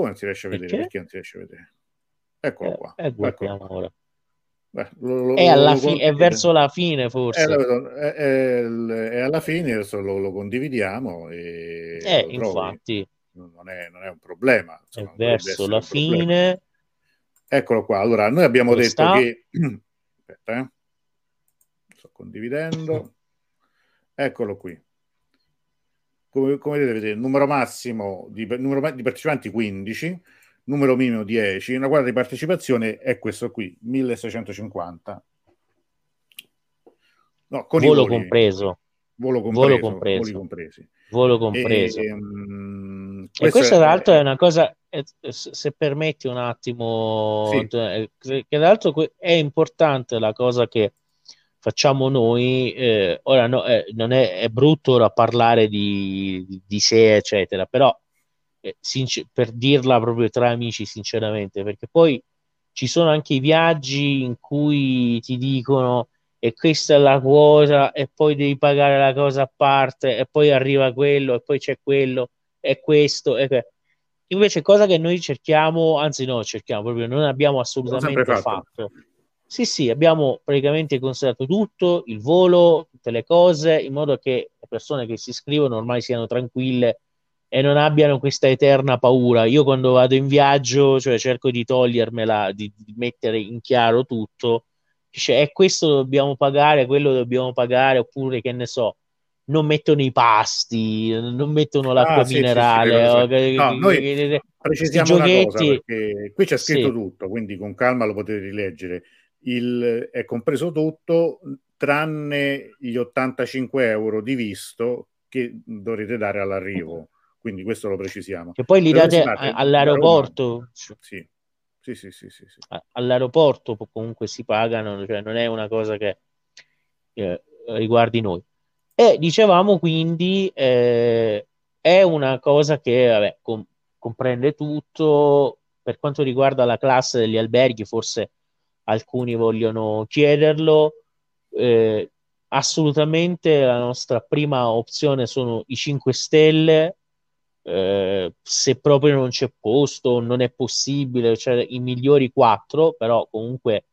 Come non si riesce a vedere? Perché? Perché non si riesce a vedere? Eccolo Eh, qua. eh, qua. ora. Beh, lo- lo- È, lo fi- è verso la fine, Eh, forse. lo- è- è- è alla fine adesso lo, condividiamo e Eh, infatti, Non è, non è un problema. è insomma, dovrebbe verso la problema. fine. Eccolo qua. Allora, noi abbiamo Dove detto sta? che... [clears throat] Aspetta, eh. Sto condividendo. Eccolo qui. Come, come vedete, il numero massimo di, numero di partecipanti 15, numero minimo 10, una quadra di partecipazione è questo qui, 1650. No, con Volo compreso. Volo compreso. Volo compreso. voli compresi. Volo compreso. E, mm, E questo questa, è- tra l'altro, è una cosa, se permetti un attimo, Sì. eh, che tra l'altro è importante la cosa che facciamo noi. eh, ora, no, eh, non è, è brutto ora parlare di, di sé, eccetera, però eh, sincer- per dirla proprio tra amici, sinceramente, perché poi ci sono anche i viaggi in cui ti dicono e questa è la quota e poi devi pagare la cosa a parte e poi arriva quello e poi c'è quello e questo e que- invece cosa che noi cerchiamo anzi no cerchiamo proprio non abbiamo assolutamente fatto. fatto. sì sì abbiamo praticamente considerato tutto il volo tutte le cose in modo che le persone che si iscrivono ormai siano tranquille e non abbiano questa eterna paura io quando vado in viaggio cioè cerco di togliermela di, di mettere in chiaro tutto dice è questo dobbiamo pagare, quello dobbiamo pagare, oppure che ne so, non mettono i pasti, non mettono l'acqua Ah, sì, sì, sì, minerale. o sì. che- No, noi Precisiamo sti una cosa giochetti- qui c'è scritto Sì. tutto, quindi con calma lo potete rileggere. Il, è compreso tutto tranne gli 85 euro di visto che dovrete dare all'arrivo. Quindi questo lo precisiamo. che poi li date all'aeroporto. Sì, sì, sì, sì, sì, sì. all'aeroporto po- comunque si pagano, cioè non è una cosa che eh, riguardi noi. E dicevamo quindi eh, è una cosa che vabbè, com- comprende tutto. Per quanto riguarda la classe degli alberghi, forse alcuni vogliono chiederlo. eh, assolutamente la nostra prima opzione sono i 5 stelle. Eh, se proprio non c'è posto, non è possibile, cioè i migliori 4, però comunque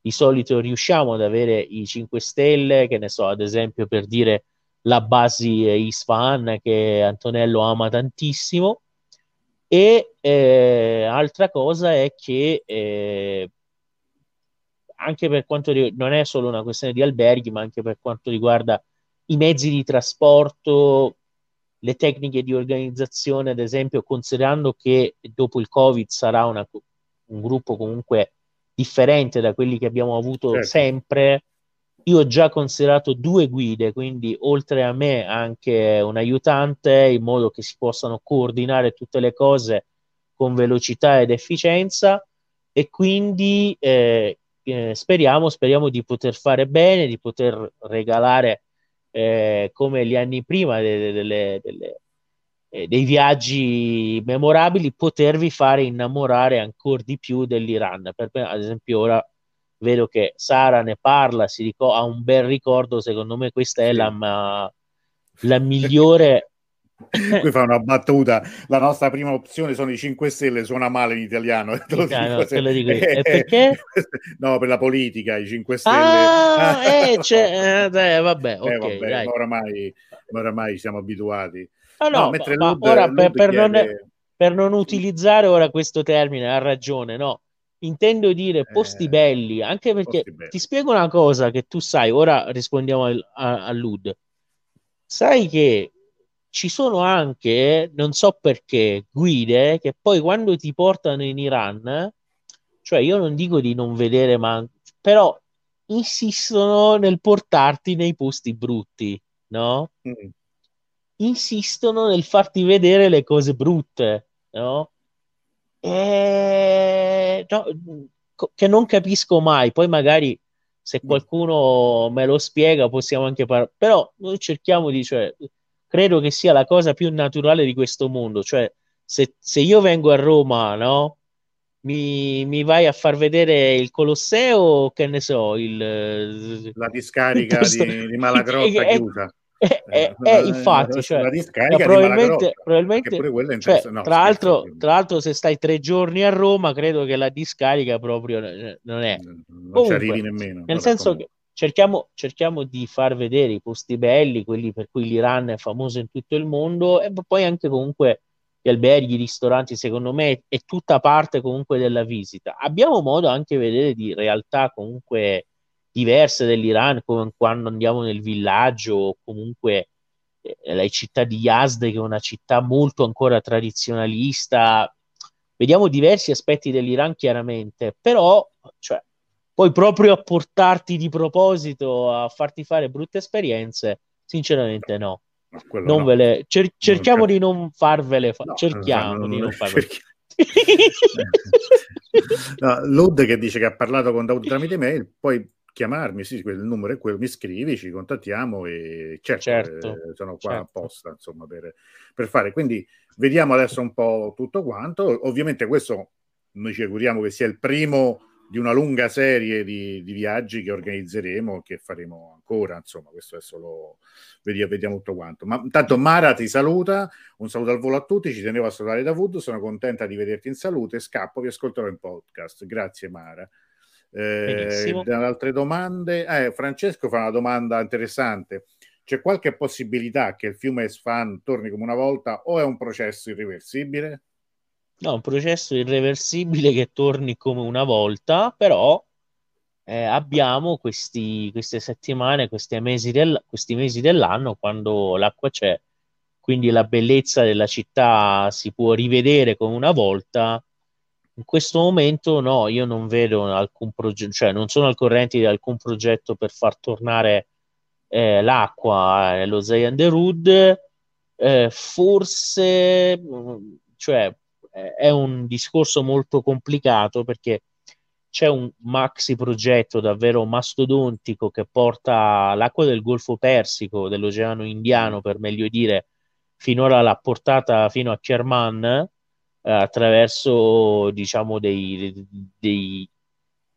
di solito riusciamo ad avere i 5 stelle, che ne so, ad esempio per dire la Basi Isfahan che Antonello ama tantissimo. E eh, altra cosa è che eh, anche per quanto ri- non è solo una questione di alberghi, ma anche per quanto riguarda i mezzi di trasporto, le tecniche di organizzazione, ad esempio, considerando che dopo il Covid sarà una- un gruppo comunque differente da quelli che abbiamo avuto Certo. sempre. Io ho già considerato due guide, quindi oltre a me anche un aiutante, in modo che si possano coordinare tutte le cose con velocità ed efficienza e quindi eh, eh, speriamo, speriamo di poter fare bene, di poter regalare eh, come gli anni prima de- de- delle- delle- eh, dei viaggi memorabili, potervi fare innamorare ancora di più dell'Iran. Per me, ad esempio, ora vedo che Sara ne parla, si ricor- ha un bel ricordo, secondo me questa è la, ma- la migliore Qui fa una battuta. La nostra prima opzione sono i 5 Stelle, suona male in italiano. [laughs] Italiano, dico lo dico se- E [laughs] perché? No, per la politica, i 5 Stelle. Ah, eh, [laughs] c'è- eh, vabbè, Eh, vabbè, dai. ma oramai, ma oramai siamo abituati. Ah, no, mentre ma- Lud- ora Lud per, per non, chiede- per non utilizzare ora questo termine, ha ragione, no? Intendo dire posti Eh, belli, anche perché belli. ti spiego una cosa che tu sai, ora rispondiamo al- a, a Lud. Sai che ci sono anche, non so perché, guide che poi quando ti portano in Iran, cioè io non dico di non vedere, ma però insistono nel portarti nei posti brutti, no? Mm. insistono nel farti vedere le cose brutte, no? E... no, che non capisco mai. Poi magari se qualcuno me lo spiega possiamo anche parlare. Però noi cerchiamo di, cioè, credo che sia la cosa più naturale di questo mondo. Cioè, se, se io vengo a Roma, no? Mi, mi vai a far vedere il Colosseo, che ne so, il, La discarica Questo- di, di Malagrotta che- chiusa. Eh, eh, eh, infatti, cioè, la discarica probabilmente, probabilmente cioè, no, tra, l'altro, tra, l'altro, se stai tre giorni a Roma, credo che la discarica proprio non è. Non Comunque, ci arrivi nemmeno. Nel senso che cerchiamo, cerchiamo di far vedere i posti belli, quelli per cui l'Iran è famoso in tutto il mondo, e poi anche comunque gli alberghi, i ristoranti, secondo me è tutta parte comunque della visita. Abbiamo modo anche di vedere di realtà comunque diverse dell'Iran, come quando andiamo nel villaggio o comunque eh, la città di Yazd, che è una città molto ancora tradizionalista. Vediamo diversi aspetti dell'Iran chiaramente, però poi proprio a portarti di proposito a farti fare brutte esperienze, sinceramente no. non no. Le... Cer- cerchiamo non di non farvele fa- no, cerchiamo no, di non [laughs] farvele cerchi... [laughs] no, Lud che dice che ha parlato con Daud tramite mail, poi chiamarmi, sì, il numero è quello, mi scrivi, ci contattiamo e certo, certo eh, sono qua certo. apposta insomma per, per, fare. Quindi vediamo adesso un po' tutto quanto. Ovviamente questo noi ci auguriamo che sia il primo di una lunga serie di, di viaggi che organizzeremo, che faremo ancora, insomma, questo è solo vediamo, vediamo tutto quanto. Ma intanto Mara ti saluta, un saluto al volo a tutti, ci tenevo a salutare da Wood, sono contenta di vederti in salute, scappo, vi ascolterò in podcast. Grazie Mara. Eh, altre domande? Eh, Francesco fa una domanda interessante. C'è qualche possibilità che il fiume Esfan torni come una volta o è un processo irreversibile? No, un processo irreversibile che torni come una volta, però eh, abbiamo questi, queste settimane, questi mesi, del, questi mesi dell'anno quando l'acqua c'è, quindi la bellezza della città si può rivedere come una volta in questo momento no, io non vedo alcun progetto, cioè non sono al corrente di alcun progetto per far tornare eh, l'acqua nello Zayan Derud. Eh, forse, mm, cioè, è un discorso molto complicato perché c'è un maxi progetto davvero mastodontico che porta l'acqua del Golfo Persico, dell'Oceano Indiano, per meglio dire, finora l'ha portata fino a Kerman eh, attraverso diciamo dei, dei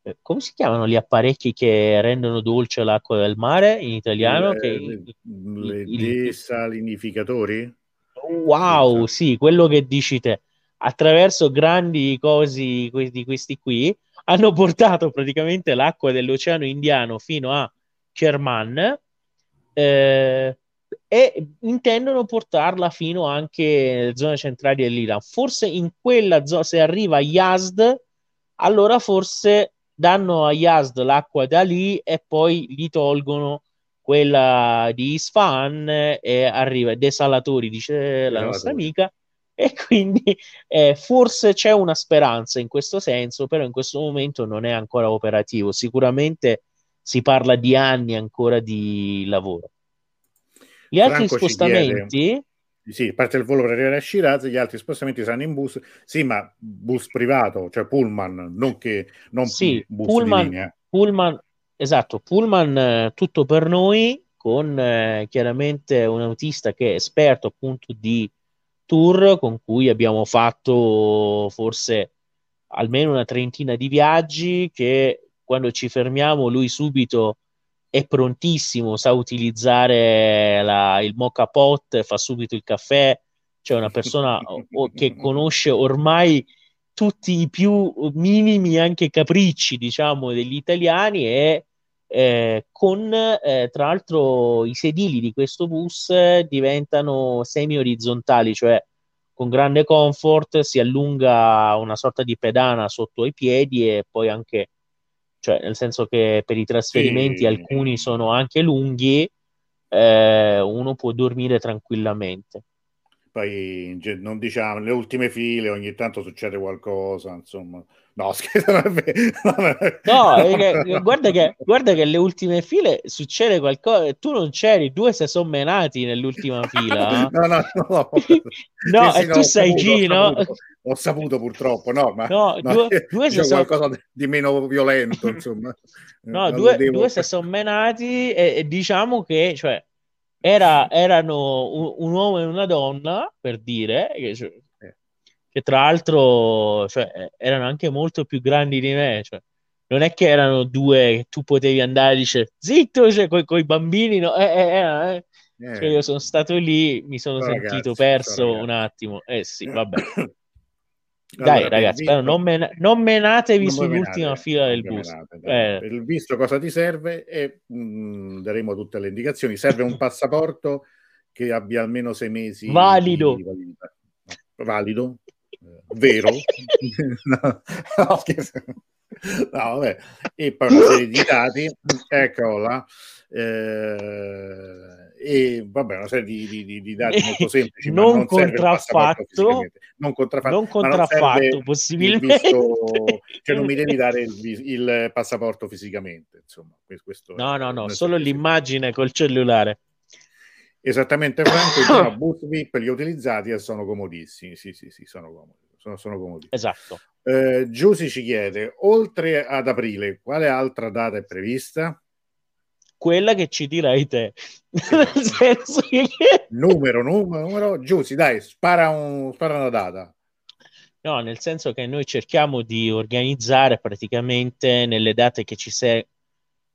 eh, come si chiamano gli apparecchi che rendono dolce l'acqua del mare in italiano? Le, che, le il, desalinificatori? Wow, sì, quello che dici te. Attraverso grandi cosi di questi qui hanno portato praticamente l'acqua dell'Oceano Indiano fino a Kerman. Eh, e intendono portarla fino anche nelle zone centrali dell'Iran. Forse in quella zona, se arriva a Yazd, allora forse danno a Yazd l'acqua da lì e poi gli tolgono quella di Isfahan e arriva desalatori, dice la nostra amica, [laughs] e quindi eh, forse c'è una speranza in questo senso, però in questo momento non è ancora operativo. Sicuramente si parla di anni ancora di lavoro. Gli altri Franco spostamenti... Sì, parte il volo per arrivare a Shiraz, gli altri spostamenti saranno in bus. Sì, ma bus privato, cioè pullman, non che non sì, bus pullman, pullman, esatto, pullman eh, tutto per noi con eh, chiaramente un autista che è esperto appunto di tour con cui abbiamo fatto forse almeno una trentina di viaggi che quando ci fermiamo lui subito è prontissimo, sa utilizzare la, il mocha pot, fa subito il caffè, cioè una persona [laughs] che conosce ormai tutti i più minimi anche capricci, diciamo, degli italiani e eh, con eh, tra l'altro i sedili di questo bus diventano semi orizzontali, cioè con grande comfort si allunga una sorta di pedana sotto i piedi e poi anche cioè nel senso che per i trasferimenti sì. alcuni sono anche lunghi, eh, uno può dormire tranquillamente. Poi non diciamo, le ultime file ogni tanto succede qualcosa, insomma. No, [laughs] scherzo, non è vero. No, [laughs] no, guarda, che, guarda che alle ultime file succede qualcosa. Tu non c'eri, due si sono menati nell'ultima [laughs] fila. no, no, no. no, e tu sei Gino ho saputo purtroppo, no, ma no, no, due, due c'è sono... qualcosa di meno violento, insomma. no, due, devo... due si sono menati e, e, diciamo che cioè, era, erano un, un, uomo e una donna, per dire, che, cioè, che tra l'altro cioè, erano anche molto più grandi di me, cioè, non è che erano due che tu potevi andare e dice zitto cioè, con i bambini, no? eh, eh, eh, eh Eh, Cioè, io sono stato lì, mi sono sentito ragazzi, perso sono un attimo. Eh sì, [coughs] vabbè. Allora, Dai, per ragazzi, visto- però non, men- non menatevi Non sull'ultima menate, fila del bus. menate. Eh, visto cosa ti serve e mh, daremo tutte le indicazioni. Serve un [coughs] passaporto che abbia almeno sei mesi Valido. di validità. Valido? Eh, Vero? [laughs] no, no, scherzo. No, vabbè. E poi una serie di dati, eccola. Eh, e vabbè, una serie di, di- di- dati molto semplici, ma Non non contraffatto. non contraffatto, non non contraffatto, serve il possibilmente. visto- cioè non mi devi [laughs] dare il, il passaporto fisicamente, insomma. que- Questo No, no, no, non solo sufficiente. l'immagine col cellulare. Esattamente, Franco, sono [coughs] bus VIP li ho utilizzati e sono comodissimi. Sì, sì, sì, sono comodi. Sono, sono comodi. Esatto. Eh, Giusy ci chiede, oltre ad aprile, quale altra data è prevista? Quella che ci dirai te. [laughs] Nel senso che... Numero, numero, numero. Giusy, dai, spara, un, spara una data. No, nel senso che noi cerchiamo di organizzare praticamente nelle date che ci, se-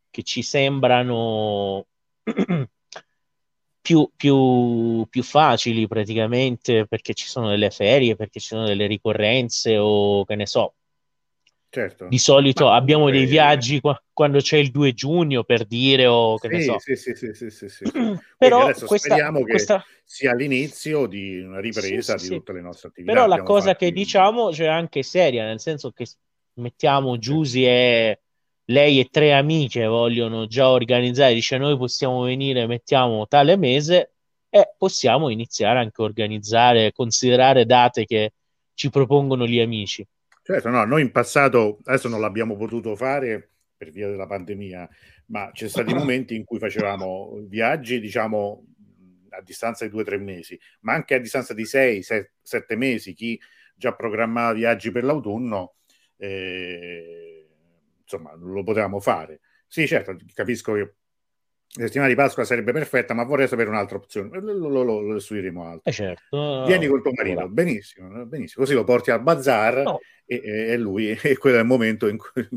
che ci sembrano [clears throat] più, più, più facili praticamente perché ci sono delle ferie, perché ci sono delle ricorrenze o che ne so. Certo. Di solito Ma abbiamo dei viaggi qua- quando c'è il 2 giugno per dire o che ne Sì, so. sì, sì, sì, sì, sì, sì. [clears throat] Però adesso questa, speriamo che questa- sia l'inizio di una ripresa Sì, di tutte le nostre attività. Però la cosa fatti- che diciamo c'è anche seria, nel senso che mettiamo Giusy e lei e tre amiche vogliono già organizzare, dice noi possiamo venire, mettiamo tale mese e possiamo iniziare anche a organizzare, considerare date che ci propongono gli amici. Certo, no, noi in passato, adesso non l'abbiamo potuto fare per via della pandemia, ma c'è stati [clears throat] momenti in cui facevamo viaggi, diciamo, a distanza di due o tre mesi, ma anche a distanza di sei, se- sette mesi, chi già programmava viaggi per l'autunno, eh, insomma, lo potevamo fare. Sì, certo, capisco che la settimana di Pasqua sarebbe perfetta, ma vorrei sapere un'altra opzione. Lo, lo, lo- lo studieremo altro. E certo. Vieni col tuo marito, benissimo, benissimo, così lo porti al bazar no, e, e- e lui [laughs] e quello è il momento in cui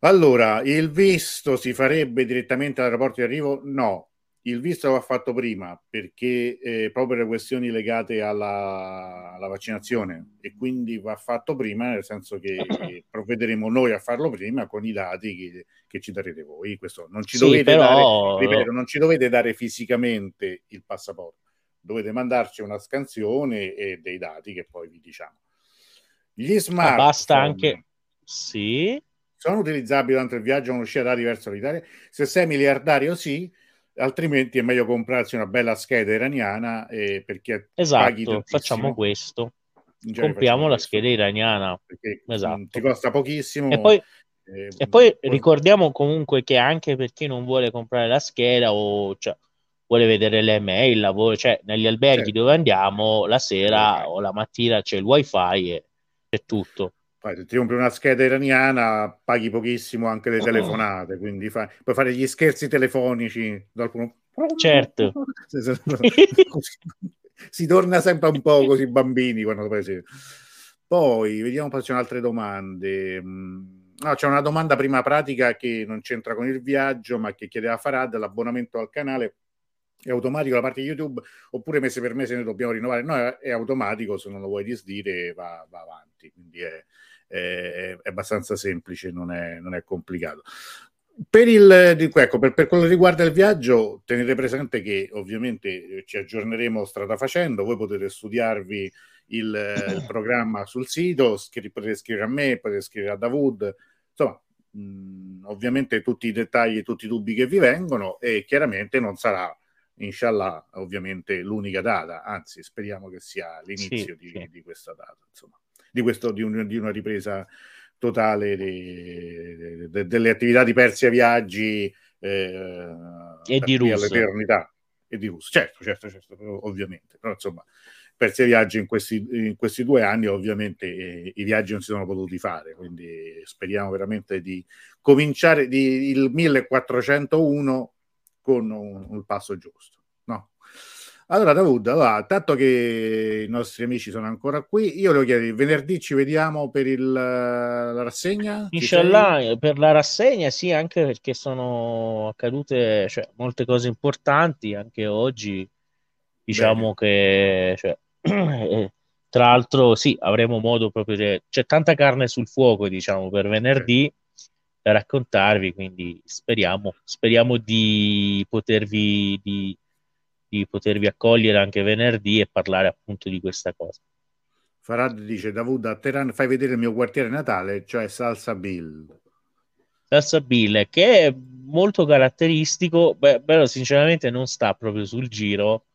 allora il visto si farebbe direttamente all'aeroporto di arrivo no il visto va fatto prima perché eh, proprio per questioni legate alla, alla vaccinazione e quindi va fatto prima nel senso che [coughs] provvederemo noi a farlo prima con i dati che, che ci darete voi. Questo non ci Sì, dovete però- dare ripeto non ci dovete dare fisicamente il passaporto. Dovete mandarci una scansione e dei dati che poi vi diciamo. Gli ma smartphone basta anche... Sì, sono utilizzabili durante il viaggio a un'uscita da diversa dall'Italia? Se sei miliardario, sì, altrimenti è meglio comprarsi una bella scheda iraniana eh, perché esatto, facciamo questo. Compriamo facciamo la questo, scheda iraniana. perché Esatto. mh, ti costa pochissimo. E poi, eh, e poi poi- ricordiamo comunque che anche per chi non vuole comprare la scheda o cioè, vuole vedere le mail, lavoro, cioè negli alberghi Certo. dove andiamo la sera Wifi. o la mattina c'è il wifi e c'è tutto. Se ti compri una scheda iraniana paghi pochissimo anche le telefonate, quindi fai- puoi fare gli scherzi telefonici. Qualcuno... Certo. [laughs] si torna sempre un po' così bambini quando poi. Poi vediamo se c'è altre domande. Mm, No, c'è una domanda prima pratica che non c'entra con il viaggio, ma che chiedeva Farad l'abbonamento al canale è automatico da parte di YouTube oppure mese per mese noi dobbiamo rinnovare? No, è, è automatico, se non lo vuoi disdire va, va avanti, quindi è, è- è abbastanza semplice, non è, non è complicato. Per, il, ecco, per, per quello che riguarda il viaggio, tenete presente che ovviamente eh, ci aggiorneremo strada facendo, voi potete studiarvi il, eh, il programma sul sito, scri- potete scrivere a me, potete scrivere a Davud, insomma, mh, ovviamente tutti i dettagli, tutti i dubbi che vi vengono e chiaramente non sarà, inshallah, ovviamente l'unica data, anzi speriamo che sia l'inizio Sì, di, sì. di questa data, insomma, di, questo, di, un- di una ripresa totale de- de- delle attività di Persia Viaggi eh, E di qui Rus. all'eternità e di Rus, certo, certo, certo, ovviamente, però insomma Persia Viaggi in questi, in questi due anni ovviamente eh, i viaggi non si sono potuti fare, quindi speriamo veramente di cominciare di, il 1401 con un, un passo giusto. Allora, Davud, allora, tanto che i nostri amici sono ancora qui, io lo chiedo, venerdì ci vediamo per il, la rassegna? Inshallah, per la rassegna sì, anche perché sono accadute cioè, molte cose importanti, anche oggi, diciamo Bene. che... Cioè, [clears throat] eh, tra l'altro, sì, avremo modo proprio di... C'è tanta carne sul fuoco, diciamo, per venerdì da raccontarvi, quindi speriamo, speriamo di potervi... Di, di potervi accogliere anche venerdì e parlare appunto di questa cosa. Farad dice Davud a Teheran fai vedere il mio quartiere natale, cioè Salsa Bill. Salsa Bill, che è molto caratteristico, beh, però sinceramente non sta proprio sul giro.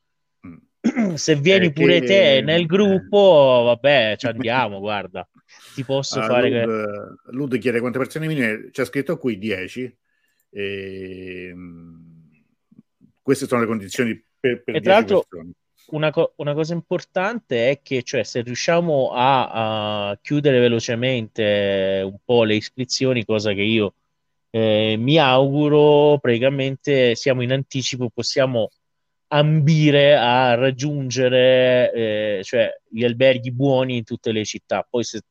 Mm. Se vieni pure che... te nel gruppo, vabbè, ci andiamo, guarda. Ti posso uh, fare... Lud, che... Lud chiede quante persone minime, c'è scritto qui 10. E... Queste sono le condizioni per, per e tra l'altro una, co- una, cosa importante è che cioè, se riusciamo a, a, chiudere velocemente un po' le iscrizioni, cosa che io eh, mi auguro, praticamente siamo in anticipo, possiamo ambire a raggiungere eh, cioè, gli alberghi buoni in tutte le città. Poi se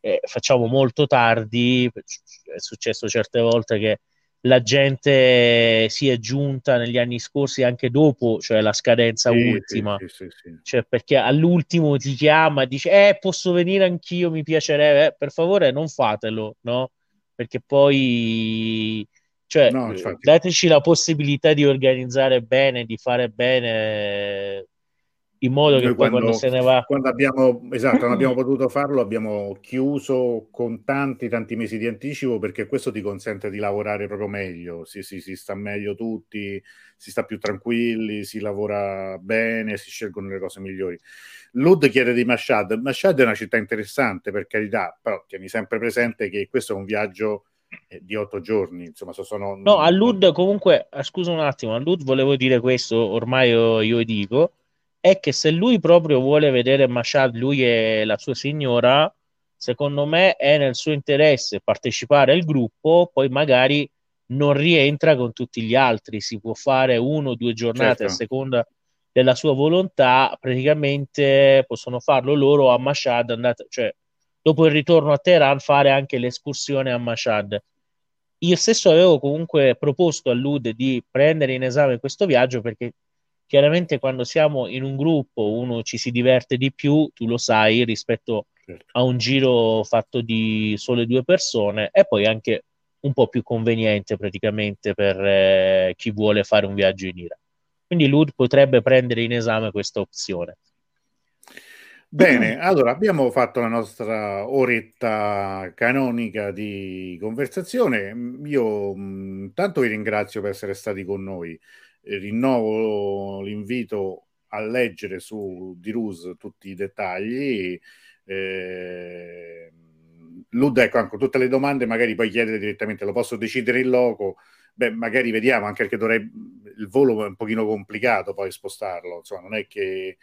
eh, facciamo molto tardi, è successo certe volte che la gente si è giunta negli anni scorsi anche dopo, cioè la scadenza sì, ultima, sì, sì, cioè perché all'ultimo ti chiama e dice eh posso venire anch'io, mi piacerebbe, eh, per favore non fatelo, no? Perché poi cioè, no, dateci la possibilità di organizzare bene, di fare bene in modo che quando, quando, se ne va quando abbiamo esatto non abbiamo potuto farlo abbiamo chiuso con tanti tanti mesi di anticipo perché questo ti consente di lavorare proprio meglio. Si, si, si sta meglio tutti si sta più tranquilli si lavora bene si scelgono le cose migliori. Lud chiede di Mashhad Mashhad è una città interessante per carità però tieni sempre presente che questo è un viaggio eh, di otto giorni insomma sono no a Lud comunque eh, scusa un attimo a Lud volevo dire questo ormai io, io dico è che se lui proprio vuole vedere Mashad, lui e la sua signora, secondo me è nel suo interesse partecipare al gruppo, poi magari non rientra con tutti gli altri, si può fare uno o due giornate certo. a seconda della sua volontà, praticamente possono farlo loro a Mashad, andate, cioè dopo il ritorno a Teheran fare anche l'escursione a Mashad. Io stesso avevo comunque proposto a Lud di prendere in esame questo viaggio perché Chiaramente quando siamo in un gruppo uno ci si diverte di più, tu lo sai, rispetto certo. a un giro fatto di sole due persone e poi anche un po' più conveniente praticamente per eh, chi vuole fare un viaggio in Iran. Quindi Lud potrebbe prendere in esame questa opzione. Bene, allora abbiamo fatto la nostra oretta canonica di conversazione. Io mh, tanto vi ringrazio per essere stati con noi rinnovo l'invito a leggere su di Rus tutti i dettagli. Eh, Lud, ecco, anche tutte le domande magari poi chiedere direttamente, lo posso decidere in loco? Beh, magari vediamo, anche perché dovrei, il volo è un pochino complicato poi spostarlo, insomma, non è che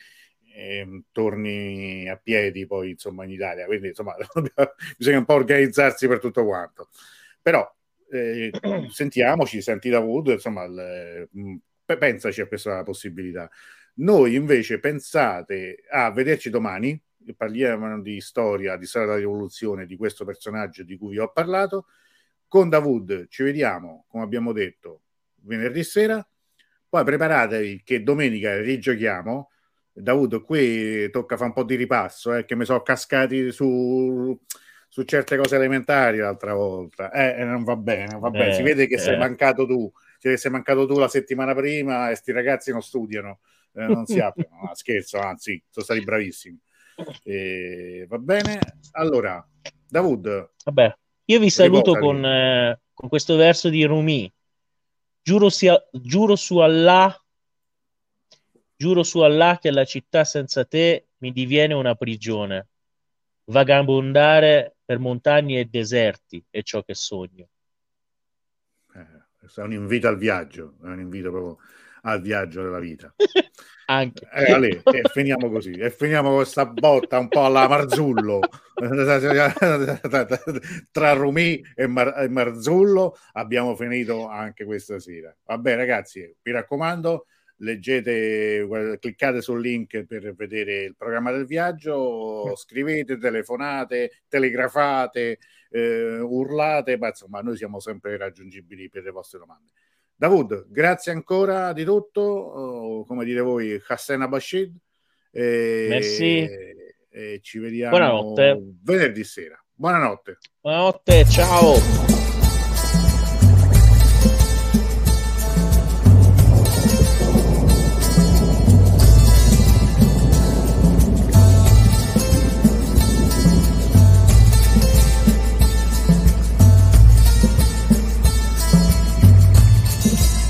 eh, torni a piedi poi, insomma, in Italia, quindi, insomma, [laughs] bisogna un po' organizzarsi per tutto quanto. Però, eh, sentiamoci, senti da Wood, insomma, il, pensaci a questa possibilità. Noi invece pensate a vederci domani, parliamo di storia, di storia della rivoluzione, di questo personaggio di cui vi ho parlato. Con Davud ci vediamo, come abbiamo detto, venerdì sera. Poi preparatevi che domenica rigiochiamo. Davud, qui tocca fare un po' di ripasso, eh, che mi sono cascati su, su certe cose elementari l'altra volta. Eh, non va bene, va bene. Si vede che eh. sei mancato tu cioè, sei mancato tu la settimana prima e sti ragazzi non studiano, eh, non si [laughs] aprono. No, scherzo, anzi, sono stati bravissimi. E, va bene? Allora, Davud. Vabbè, io vi saluto con, eh, con, questo verso di Rumi. Giuro, sia, giuro su Allah giuro su Allah che la città senza te mi diviene una prigione. Vagabondare per montagne e deserti è ciò che sogno è un invito al viaggio, è un invito proprio al viaggio della vita. [laughs] Anche. Eh, Ale, e finiamo così, e finiamo con questa botta un po' alla Marzullo [laughs] tra Rumi e, Mar- e, Marzullo abbiamo finito anche questa sera. Vabbè ragazzi, mi raccomando, leggete, cliccate sul link per vedere il programma del viaggio, scrivete, telefonate, telegrafate, eh, urlate, ma insomma noi siamo sempre raggiungibili per le vostre domande. Davud, grazie ancora di tutto, oh, come dite voi, Hassan Abashid. E, Merci. E ci vediamo Buonanotte. venerdì sera. Buonanotte. Buonanotte, ciao.